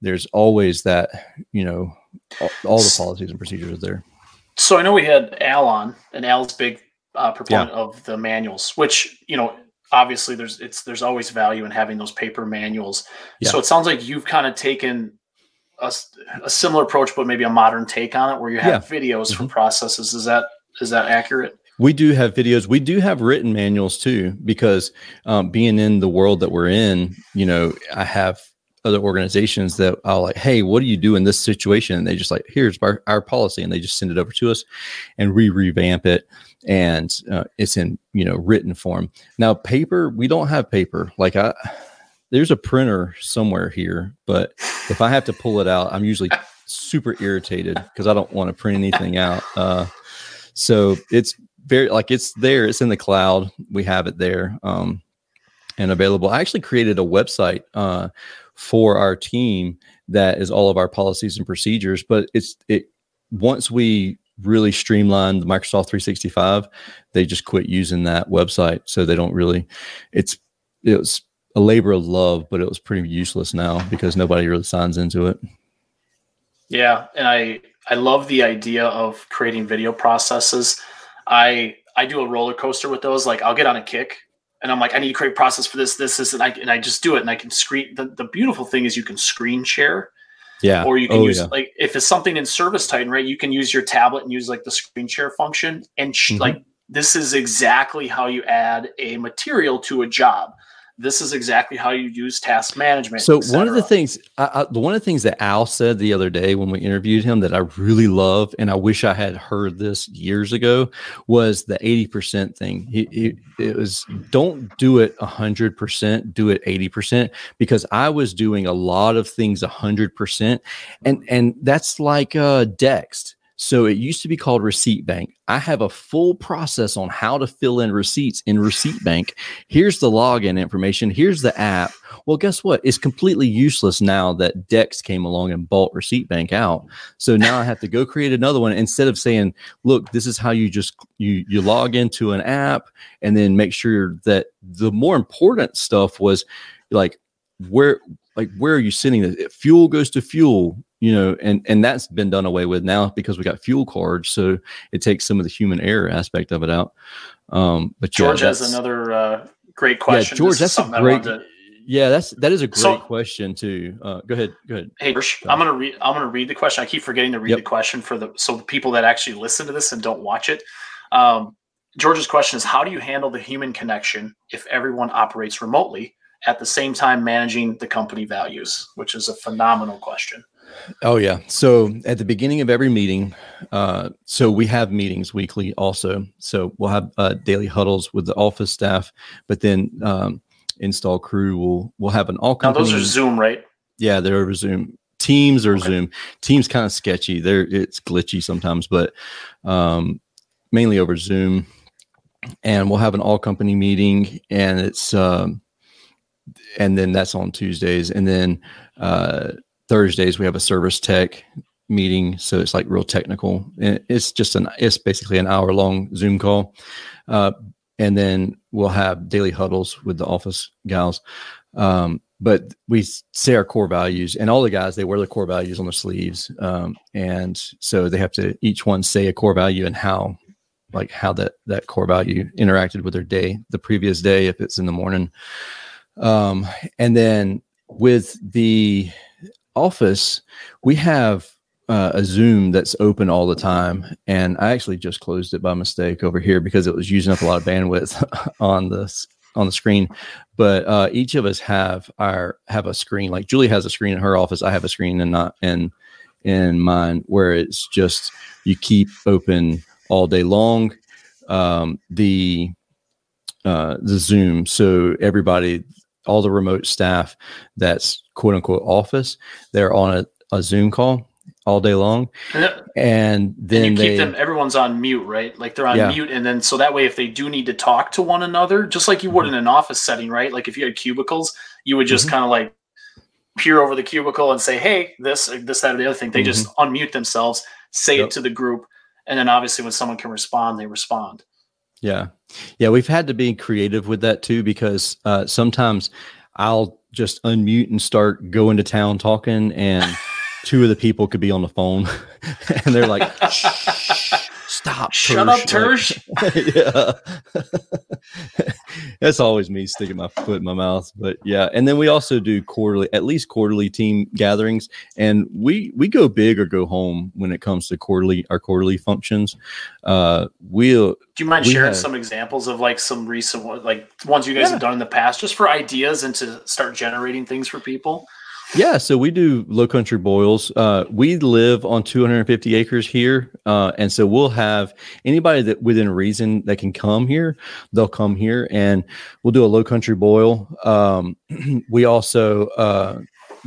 There's always that, you know, all, all the policies and procedures are there. So I know we had Al on, and Al's big uh, proponent yeah. of the manuals, which you know obviously there's it's there's always value in having those paper manuals. Yeah. So it sounds like you've kind of taken a, a, similar approach, but maybe a modern take on it, where you have yeah. videos mm-hmm. for processes. Is that is that accurate? We do have videos. We do have written manuals too, because um, being in the world that we're in, you know, I have other organizations that I'll like, hey, what do you do in this situation? And they just like, here's our, our policy, and they just send it over to us, and we revamp it, and uh, it's in you know written form. Now, paper, we don't have paper. Like I, there's a printer somewhere here, but if I have to pull it out, I'm usually super irritated because I don't want to print anything out. Uh, so it's very like it's there, it's in the cloud. We have it there um, and available. I actually created a website uh, for our team that is all of our policies and procedures, but it's it once we really streamlined the Microsoft 365, they just quit using that website. So they don't really, it's, it was a labor of love, but it was pretty useless now because nobody really signs into it. Yeah, and I I love the idea of creating video processes. I I do a roller coaster with those. Like I'll get on a kick and I'm like, I need to create a process for this, this, this, and I and I just do it and I can screen the, the beautiful thing is you can screen share. Yeah. Or you can oh, use yeah. like if it's something in ServiceTitan, right? You can use your tablet and use like the screen share function and sh- mm-hmm. like this is exactly how you add a material to a job this is exactly how you use task management. So one of the things, I, I, one of the things that Al said the other day when we interviewed him that I really love, and I wish I had heard this years ago, was the eighty percent thing. He, he, it was don't do it hundred percent, do it eighty percent, because I was doing a lot of things hundred percent, and and that's like uh, Dext so it used to be called Receipt Bank. I have a full process on how to fill in receipts in Receipt Bank. Here's the login information. Here's the app. Well, guess what? It's completely useless now that Dext came along and bought Receipt Bank out. So now I have to go create another one instead of saying, "Look, this is how you just you you log into an app and then make sure that the more important stuff was like where like where are you sending it? Fuel goes to fuel you know, and and that's been done away with now because we got fuel cards, so it takes some of the human error aspect of it out. Um, but George yeah, has another uh, great question. Yeah, George, that's a great. to- Yeah, that's that is a great So- question too. Uh, go ahead, go ahead. Hey, George, I'm gonna read. I'm gonna read the question. I keep forgetting to read Yep. the question for the so the people that actually listen to this and don't watch it. Um, George's question is: How do you handle the human connection if everyone operates remotely at the same time managing the company values? Which is a phenomenal question. Oh yeah. So at the beginning of every meeting, uh, so we have meetings weekly also. So we'll have uh, daily huddles with the office staff, but then um, install crew will will have an all Now those are Zoom, right? Yeah, they're over Zoom. Teams or Okay. Zoom. Teams kind of sketchy. They're it's glitchy sometimes, but um, mainly over Zoom. And we'll have an all company meeting, and it's um, and then that's on Tuesdays, and then uh, Thursdays we have a service tech meeting. So it's like real technical. And it's just an it's basically an hour long Zoom call. Uh, and then we'll have daily huddles with the office gals. Um, but we say our core values, and all the guys they wear the core values on their sleeves, um, and so they have to each one say a core value and how, like how that that core value interacted with their day the previous day if it's in the morning, um, and then with the office we have uh, a Zoom that's open all the time, and I actually just closed it by mistake over here because it was using up a lot of bandwidth on the on the screen. But uh, each of us have our have a screen. Like Julie has a screen in her office. I have a screen and not in in mine where it's just you keep open all day long. Um, the uh, the Zoom, so everybody, all the remote staff that's quote unquote office, they're on a, a Zoom call all day long, And, then and you they keep them. Everyone's on mute, right? Like they're on Yeah. mute, and then so that way, if they do need to talk to one another, just like you would Mhm. in an office setting, right? Like if you had cubicles, you would just Mhm. kind of like peer over the cubicle and say, "Hey, this, this, that, or the other thing." They just unmute themselves, say Mm-hmm. Yep. it to the group, and then obviously when someone can respond, they respond. Yeah. Yeah. We've had to be creative with that too, because uh, sometimes I'll just unmute and start going to town talking, and two of the people could be on the phone and they're like, "Shh, stop. Shut up, Tersh." Yeah. That's always me sticking my foot in my mouth. But yeah. And then we also do quarterly, at least quarterly team gatherings. And we we go big or go home when it comes to quarterly our quarterly functions. Uh we'll Do you mind sharing have- some examples of like some recent like ones you guys Yeah. have done in the past, just for ideas and to start generating things for people? Yeah, so we do low country boils. Uh, we live on 250 acres here, uh, and so we'll have anybody that within reason that can come here, they'll come here, and we'll do a low country boil. Um, we also uh,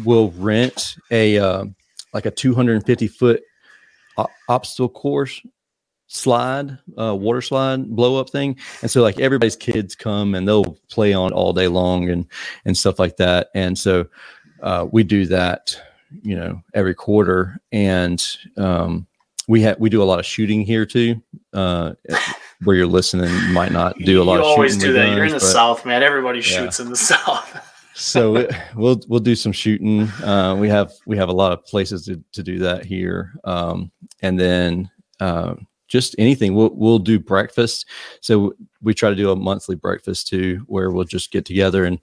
will rent a uh, like a 250 foot obstacle course slide, uh, water slide blow up thing, and so like everybody's kids come and they'll play on all day long and and stuff like that, and so uh, we do that you know every quarter and um, we have we do a lot of shooting here too uh, where you're listening you might not do a lot you of always shooting do that. You're in the but- South, man. Everybody Yeah. shoots in the South. so it, we'll we'll do some shooting uh, we have we have a lot of places to, to do that here um, and then uh, just anything we'll we'll do breakfast so we try to do a monthly breakfast too where we'll just get together and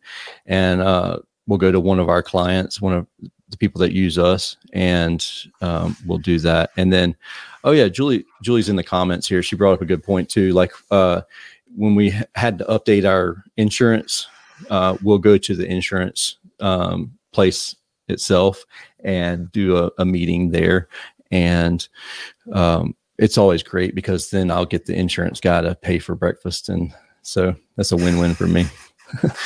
and uh, we'll go to one of our clients one of the people that use us and um, we'll do that. And then oh yeah julie julie's in the comments here. She brought up a good point too. Like uh, when we had to update our insurance uh, we'll go to the insurance um, place itself and do a, a meeting there. And um, it's always great because then i'll get the insurance guy to pay for breakfast. And so that's a win-win for me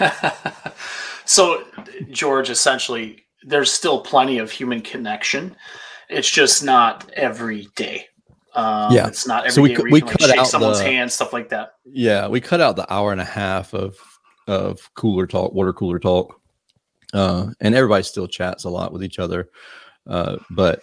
so, George, essentially, there's still plenty of human connection. It's just not every day. Um, Yeah. it's not every So we day you we cut shake out someone's the- hand, stuff like that. yeah we cut out the hour and a half of of cooler talk water cooler talk uh, and everybody still chats a lot with each other uh, but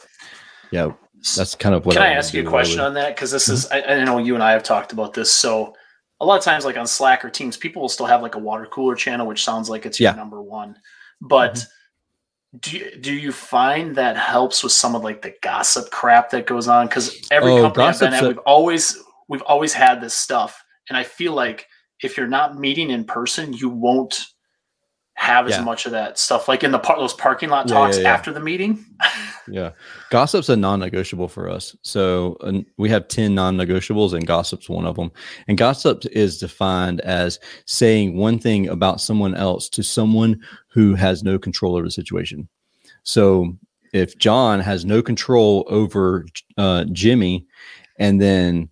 yeah that's kind of what Can I wanna ask you a question really. on that? Because this is, I, I know you and I have talked about this. So, a lot of times, like on Slack or Teams, people will still have like a water cooler channel, which sounds like it's your number one. But mm-hmm. do you, do you find that helps with some of like the gossip crap that goes on? Because every oh, company I've been at, we've always we've always had this stuff, and I feel like if you're not meeting in person, you won't have yeah. as much of that stuff like in the par- those parking lot talks yeah, yeah, after the meeting. yeah, gossip's a non-negotiable for us. So uh, we have ten non-negotiables, and gossip's one of them. And gossip is defined as saying one thing about someone else to someone who has no control over the situation. So if John has no control over uh, Jimmy, and then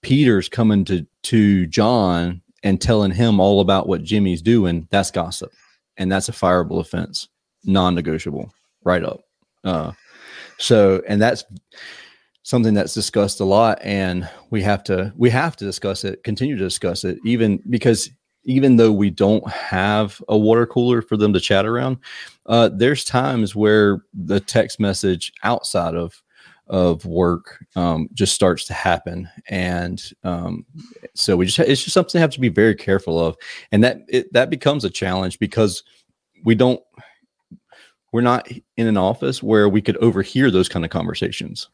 Peter's coming to to John and telling him all about what Jimmy's doing, that's gossip and that's a fireable offense, non-negotiable, right up. Uh, so, and that's something that's discussed a lot, and we have to we have to discuss it, continue to discuss it, even because even though we don't have a water cooler for them to chat around, uh, there's times where the text message outside of of work um, just starts to happen and um, so we just it's just something to have to be very careful of and that it, that becomes a challenge because we don't we're not in an office where we could overhear those kind of conversations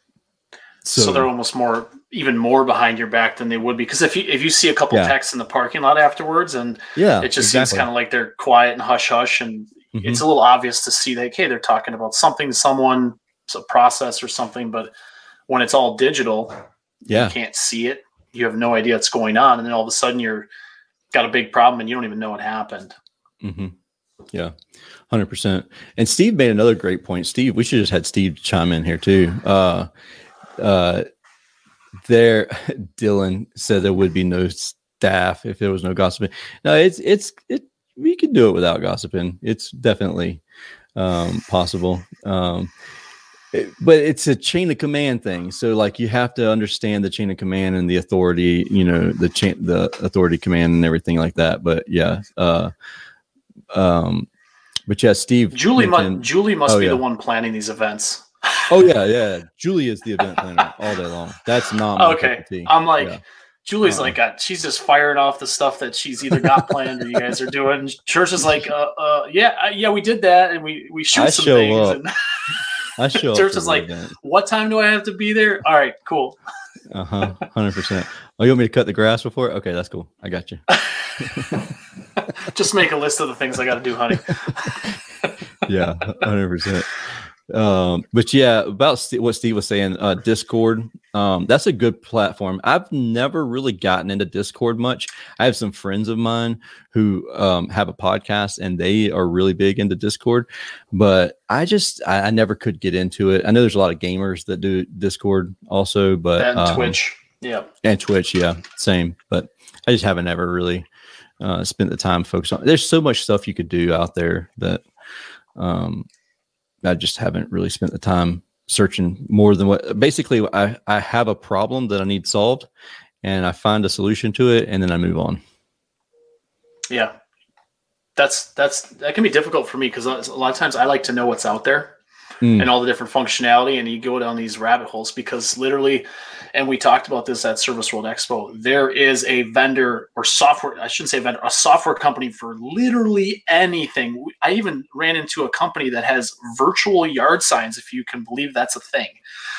so, so they're almost more even more behind your back than they would be because if you if you see a couple yeah. texts in the parking lot afterwards and yeah it just exactly. seems kind of like they're quiet and hush hush and mm-hmm. it's a little obvious to see that okay they're talking about something someone a process or something, but when it's all digital, yeah, you can't see it. You have no idea what's going on, and then all of a sudden you're got a big problem and you don't even know what happened. Mm-hmm. Yeah, hundred percent. And Steve made another great point. Steve, we should just had Steve chime in here too. Uh, uh, there, Dylan said there would be no staff if there was no gossiping. No, it's it's it. We could do it without gossiping. It's definitely um, possible. Um, but it's a chain of command thing. So like you have to understand the chain of command and the authority, you know, the chain, the authority command and everything like that. But yeah, uh, um, but yeah, Steve. Julie, mu- Julie must oh, be yeah. the one planning these events. oh yeah, yeah. Julie is the event planner all day long. That's not okay. I'm like. Yeah. Julie's uh-huh. like, uh, she's just firing off the stuff that she's either got planned or you guys are doing. Tersh is like, uh, uh, yeah, uh, yeah, we did that, and we we shoot I some things. And I show Tersh is like, event. what time do I have to be there? All right, cool. Uh huh. Hundred percent. Oh, you want me to cut the grass before? Okay, that's cool. I got you. Just make a list of the things I got to do, honey. yeah, hundred percent. Um, but yeah, about what Steve was saying, uh, Discord, um, that's a good platform. I've never really gotten into Discord much. I have some friends of mine who um, have a podcast and they are really big into Discord, but I just I, I, never could get into it. I know there's a lot of gamers that do Discord also, but and um, Twitch, yeah, and Twitch, yeah, same. But I just haven't ever really uh, spent the time focused on. There's so much stuff you could do out there that um I just haven't really spent the time searching more than what basically I, I have a problem that I need solved and I find a solution to it and then I move on. Yeah. That's that's that can be difficult for me because uh, a lot of times I like to know what's out there mm. and all the different functionality and you go down these rabbit holes because literally and we talked about this at Service World Expo. There is a vendor or software, I shouldn't say vendor, a software company for literally anything. I even ran into a company that has virtual yard signs, if you can believe that's a thing.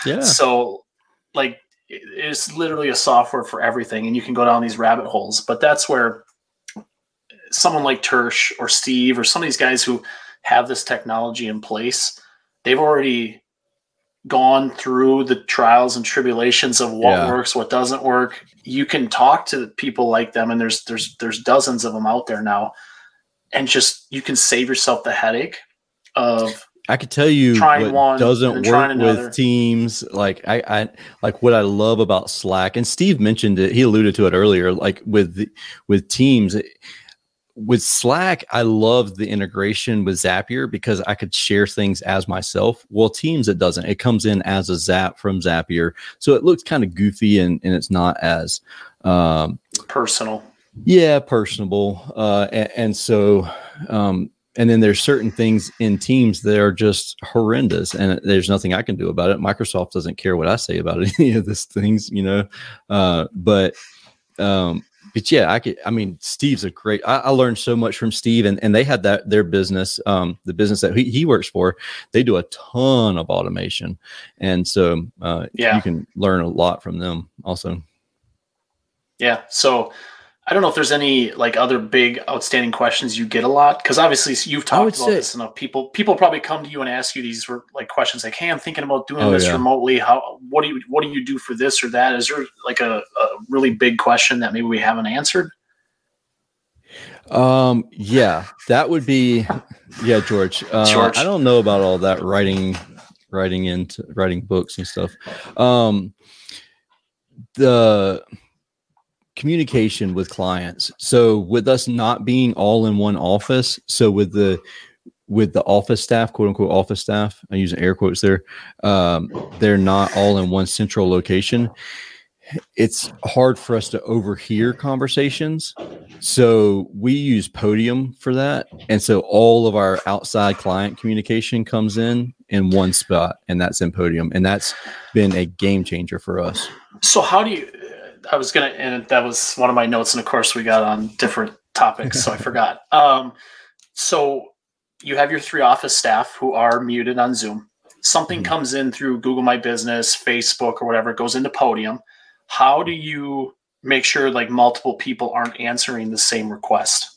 Yeah. So, like, it's literally a software for everything, and you can go down these rabbit holes. But that's where someone like Tersh or Steve or some of these guys who have this technology in place, they've already gone through the trials and tribulations of what yeah. works, what doesn't work. You can talk to people like them, and there's there's there's dozens of them out there now, and just you can save yourself the headache of. I could tell you what one doesn't work with teams. Like I, I like what I love about Slack, and Steve mentioned it. He alluded to it earlier. Like with the, with teams, with Slack, I love the integration with Zapier because I could share things as myself. Well, Teams, it doesn't. It comes in as a Zap from Zapier. So it looks kind of goofy and, and it's not as um, personal. Yeah, personable. Uh, and, and so, um, and then there's certain things in Teams that are just horrendous, and there's nothing I can do about it. Microsoft doesn't care what I say about any of these things, you know. Uh, but um, but yeah, I could. I mean, Steve's a great. I, I, learned so much from Steve, and and they had that their business, um, the business that he, he works for. They do a ton of automation, and so uh, yeah, you can learn a lot from them also. Yeah. So I don't know if there's any like other big outstanding questions you get a lot because obviously you've talked about say, this enough. People people probably come to you and ask you these like questions like, "Hey, I'm thinking about doing oh, this yeah. remotely. How what do you what do you do for this or that? Is there like a, a really big question that maybe we haven't answered? Um. Yeah, that would be. Yeah, George. Uh, George. I don't know about all that writing, writing into writing books and stuff. Um. The communication with clients. So with us not being all in one office, so with the with the office staff, quote unquote office staff, I'm using air quotes there, um, they're not all in one central location. It's hard for us to overhear conversations. So we use Podium for that. And so all of our outside client communication comes in in one spot, and that's in Podium. And that's been a game changer for us. So, how do you, I was gonna, and that was one of my notes, and of course we got on different topics, so I forgot. Um, so you have your three office staff who are muted on Zoom. Something mm-hmm. comes in through Google My Business, Facebook, or whatever, goes into Podium. How do you make sure like multiple people aren't answering the same request?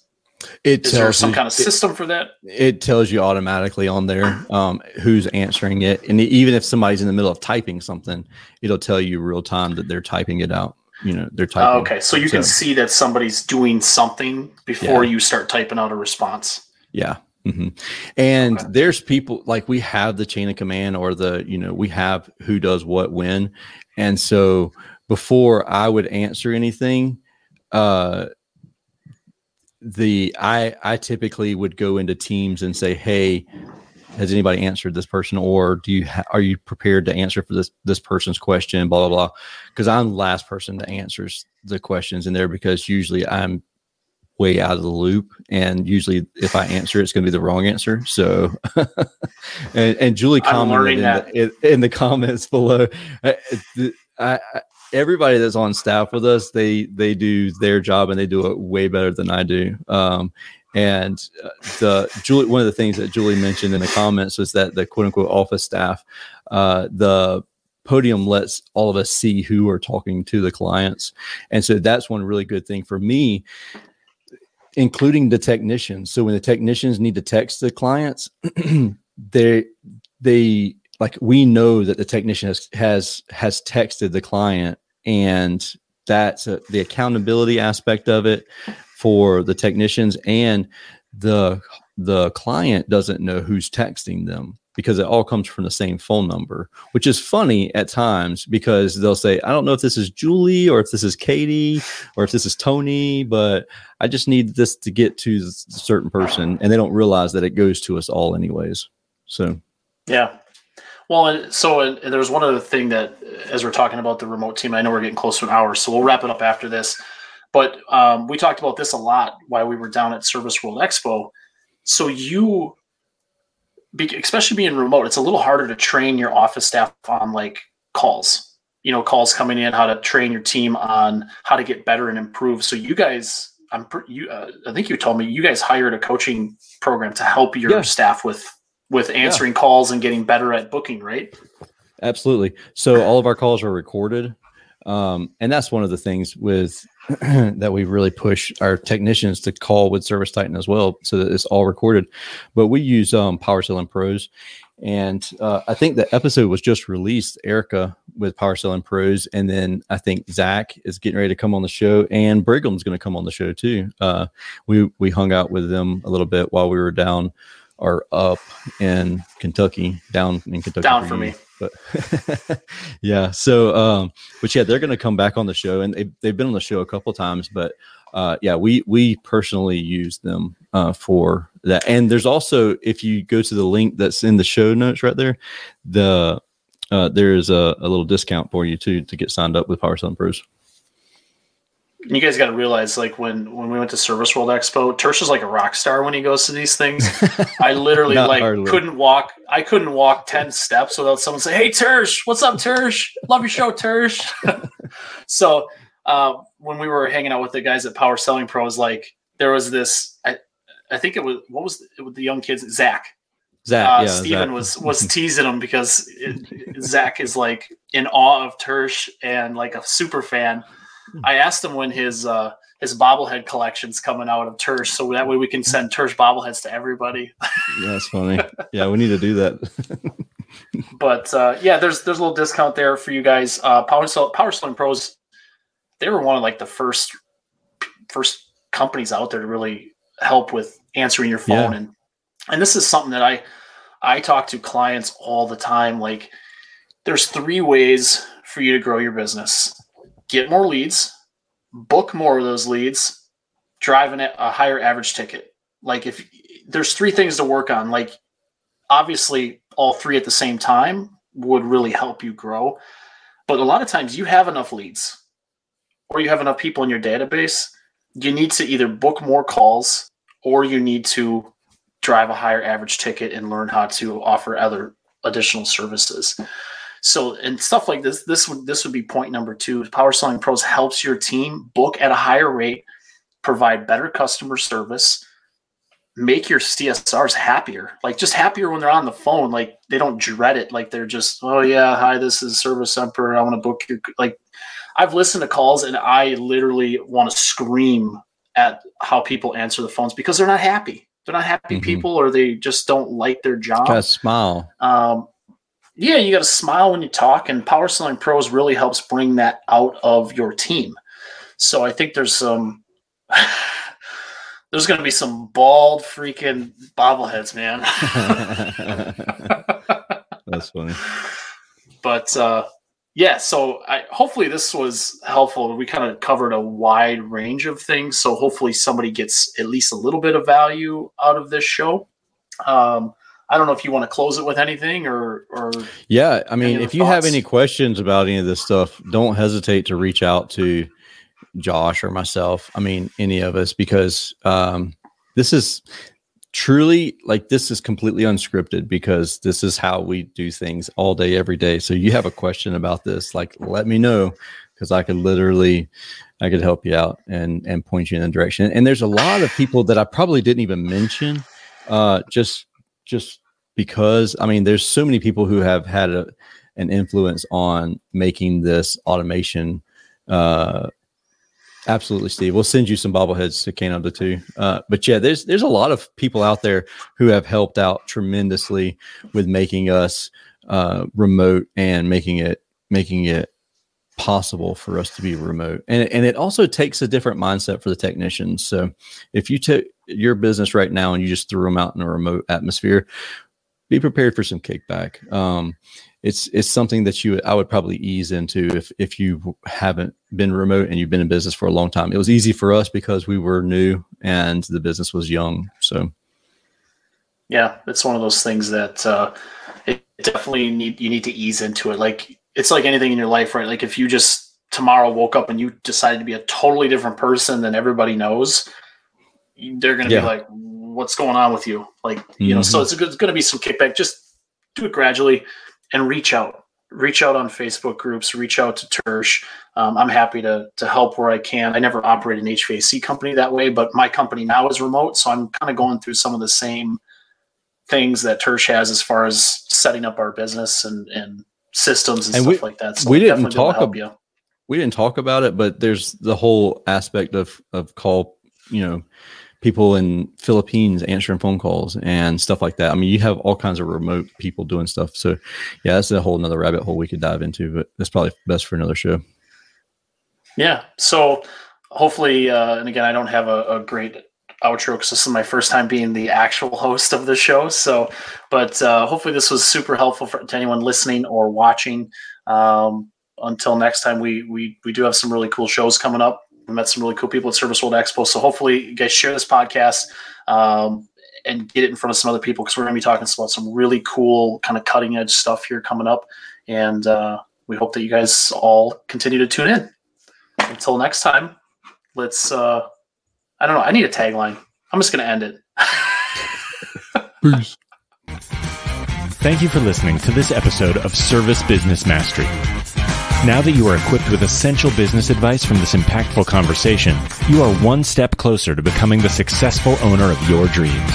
It is there some you, kind of system it, for that? It tells you automatically on there um, who's answering it, and even if somebody's in the middle of typing something, it'll tell you real time that they're typing it out you know they're typing. Oh, okay, so you so, can see that somebody's doing something before yeah. you start typing out a response. Yeah. Mm-hmm. And okay. there's people like we have the chain of command or the, you know, we have who does what when. And so before I would answer anything, uh, the I I typically would go into teams and say, "Hey, has anybody answered this person or do you ha- are you prepared to answer for this this person's question blah blah blah? Because i'm the last person that answers the questions in there because usually i'm way out of the loop and usually if i answer it's going to be the wrong answer so and, and julie commented in the, in, the, comments below I, I, everybody that's on staff with us they they do their job and they do it way better than i do um, and uh, the Julie, one of the things that Julie mentioned in the comments was that the quote unquote office staff, uh, the podium lets all of us see who are talking to the clients. And so that's one really good thing for me, including the technicians. So when the technicians need to text the clients, they, they, like we know that the technician has has has texted the client and that's a, the accountability aspect of it for the technicians and the the client doesn't know who's texting them because it all comes from the same phone number, which is funny at times because they'll say, I don't know if this is Julie or if this is Katie or if this is Tony, but I just need this to get to a certain person. And they don't realize that it goes to us all, anyways. So, yeah. Well, and so and there's one other thing that, as we're talking about the remote team, I know we're getting close to an hour, so we'll wrap it up after this. But um, we talked about this a lot while we were down at Service World Expo. So you, especially being remote, it's a little harder to train your office staff on like calls. You know, calls coming in, how to train your team on how to get better and improve. So you guys, I'm you. Uh, I think you told me you guys hired a coaching program to help your yeah. staff with with answering yeah. calls and getting better at booking, right? Absolutely. So all of our calls are recorded. Um, and that's one of the things with that we really push our technicians to call with Service Titan as well, so that it's all recorded. But we use um, Power Selling Pros, and uh, I think the episode was just released. Erica with Power Selling Pros, and then I think Zach is getting ready to come on the show, and Brigham's going to come on the show too. Uh, we we hung out with them a little bit while we were down or up in Kentucky, down in Kentucky. Down for me but yeah so um but yeah they're to come back on the show and they've, they've been on the show a couple times but uh yeah we we personally use them uh for that. And there's also if you go to the link that's in the show notes right there the uh there's a, a little discount for you too to get signed up with power selling pros you guys got to realize like when when we went to service world expo tersh is like a rock star when he goes to these things i literally like hardly. couldn't walk i couldn't walk 10 steps without someone saying hey tersh what's up tersh love your show tersh so uh, when we were hanging out with the guys at Power Selling Pros, like there was this. I, I think it was what was it with the young kids? Zach. Zach. Uh, yeah, Steven Zach. was was teasing him because it, Zach is like in awe of Tersh and like a super fan. I asked him when his uh, his bobblehead collection's coming out of Tersh, so that way we can send Tersh bobbleheads to everybody. Yeah, that's funny. yeah, we need to do that. but uh, yeah, there's there's a little discount there for you guys. Uh, Power Power Selling Pros, they were one of like the first first companies out there to really help with answering your phone Yeah. and and this is something that I I talk to clients all the time. Like, there's three ways for you to grow your business: get more leads, book more of those leads, driving a a higher average ticket. Like, if there's three things to work on, like obviously all three at the same time would really help you grow. But a lot of times you have enough leads or you have enough people in your database, you need to either book more calls or you need to drive a higher average ticket and learn how to offer other additional services. So and stuff like this, this would this would be point number two. Power Selling Pros helps your team book at a higher rate, provide better customer service, make your CSRs happier. Like just happier when they're on the phone. Like they don't dread it. Like they're just, oh yeah, hi, this is Service Emperor. I want to book your like. I've listened to calls and I literally want to scream at how people answer the phones because they're not happy. They're not happy Mhm. people, or they just don't like their job. Gotta smile. Um, yeah, you got to smile when you talk, and Power Selling Pros really helps bring that out of your team. So I think there's some, there's going to be some bald freaking bobbleheads, man. That's funny. but uh, yeah, so I, hopefully this was helpful. We kind of covered a wide range of things, so hopefully somebody gets at least a little bit of value out of this show. Um, I don't know if you want to close it with anything or or Yeah, I mean, if you have any questions about any of this stuff, don't hesitate to reach out to Josh or myself. I mean, any of us, because um, this is truly like this is completely unscripted because this is how we do things all day, every day. So you have a question about this, like let me know because I could literally I could help you out and and point you in the direction. And there's a lot of people that I probably didn't even mention, uh, just just because I mean, there's so many people who have had a, an influence on making this automation. Uh, absolutely, Steve. We'll send you some bobbleheads to Kano the two. Uh, but yeah, there's there's a lot of people out there who have helped out tremendously with making us uh, remote and making it making it possible for us to be remote. And, and it also takes a different mindset for the technicians. So if you took your business right now and you just threw them out in a remote atmosphere be prepared for some kickback. Um, it's it's something that you i would probably ease into if if you haven't been remote and you've been in business for a long time. It was easy for us because we were new and the business was young. So yeah, it's one of those things that uh, it definitely need you need to ease into it. Like it's like anything in your life, right? Like if you just tomorrow woke up and you decided to be a totally different person than everybody knows, they're going to Yeah. be like, "What's going on with you?" Like you know, so Mhm. it's, it's going to be some kickback. Just do it gradually and reach out. Reach out on Facebook groups. Reach out to Tersh. Um, I'm happy to to help where I can. I never operated an HVAC company that way, but my company now is remote, so I'm kind of going through some of the same things that Tersh has as far as setting up our business and, and systems and, And stuff we- like that. So we didn't talk help ab- you. we didn't talk about it, but there's the whole aspect of of call, you know, people in Philippines answering phone calls and stuff like that. I mean, you have all kinds of remote people doing stuff. So yeah, that's a whole another rabbit hole we could dive into, but that's probably best for another show. Yeah. So hopefully, uh, and again, I don't have a, a great outro because this is my first time being the actual host of the show. So, but uh, hopefully, this was super helpful for to anyone listening or watching. Um, until next time, we we we do have some really cool shows coming up. We met some really cool people at Service World Expo. So hopefully, you guys share this podcast. Um, and get it in front of some other people because we're going to be talking about some really cool kind of cutting edge stuff here coming up and uh, we hope that you guys all continue to tune in until next time, let's uh I don't know, I need a tagline. I'm just gonna end it. Thank you for listening to this episode of Service Business Mastery. Now that you are equipped with essential business advice from this impactful conversation, you are one step closer to becoming the successful owner of your dreams.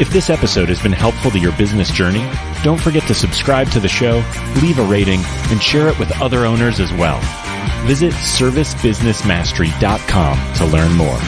If this episode has been helpful to your business journey, don't forget to subscribe to the show, leave a rating, and share it with other owners as well. Visit servicebusinessmastery.com to learn more.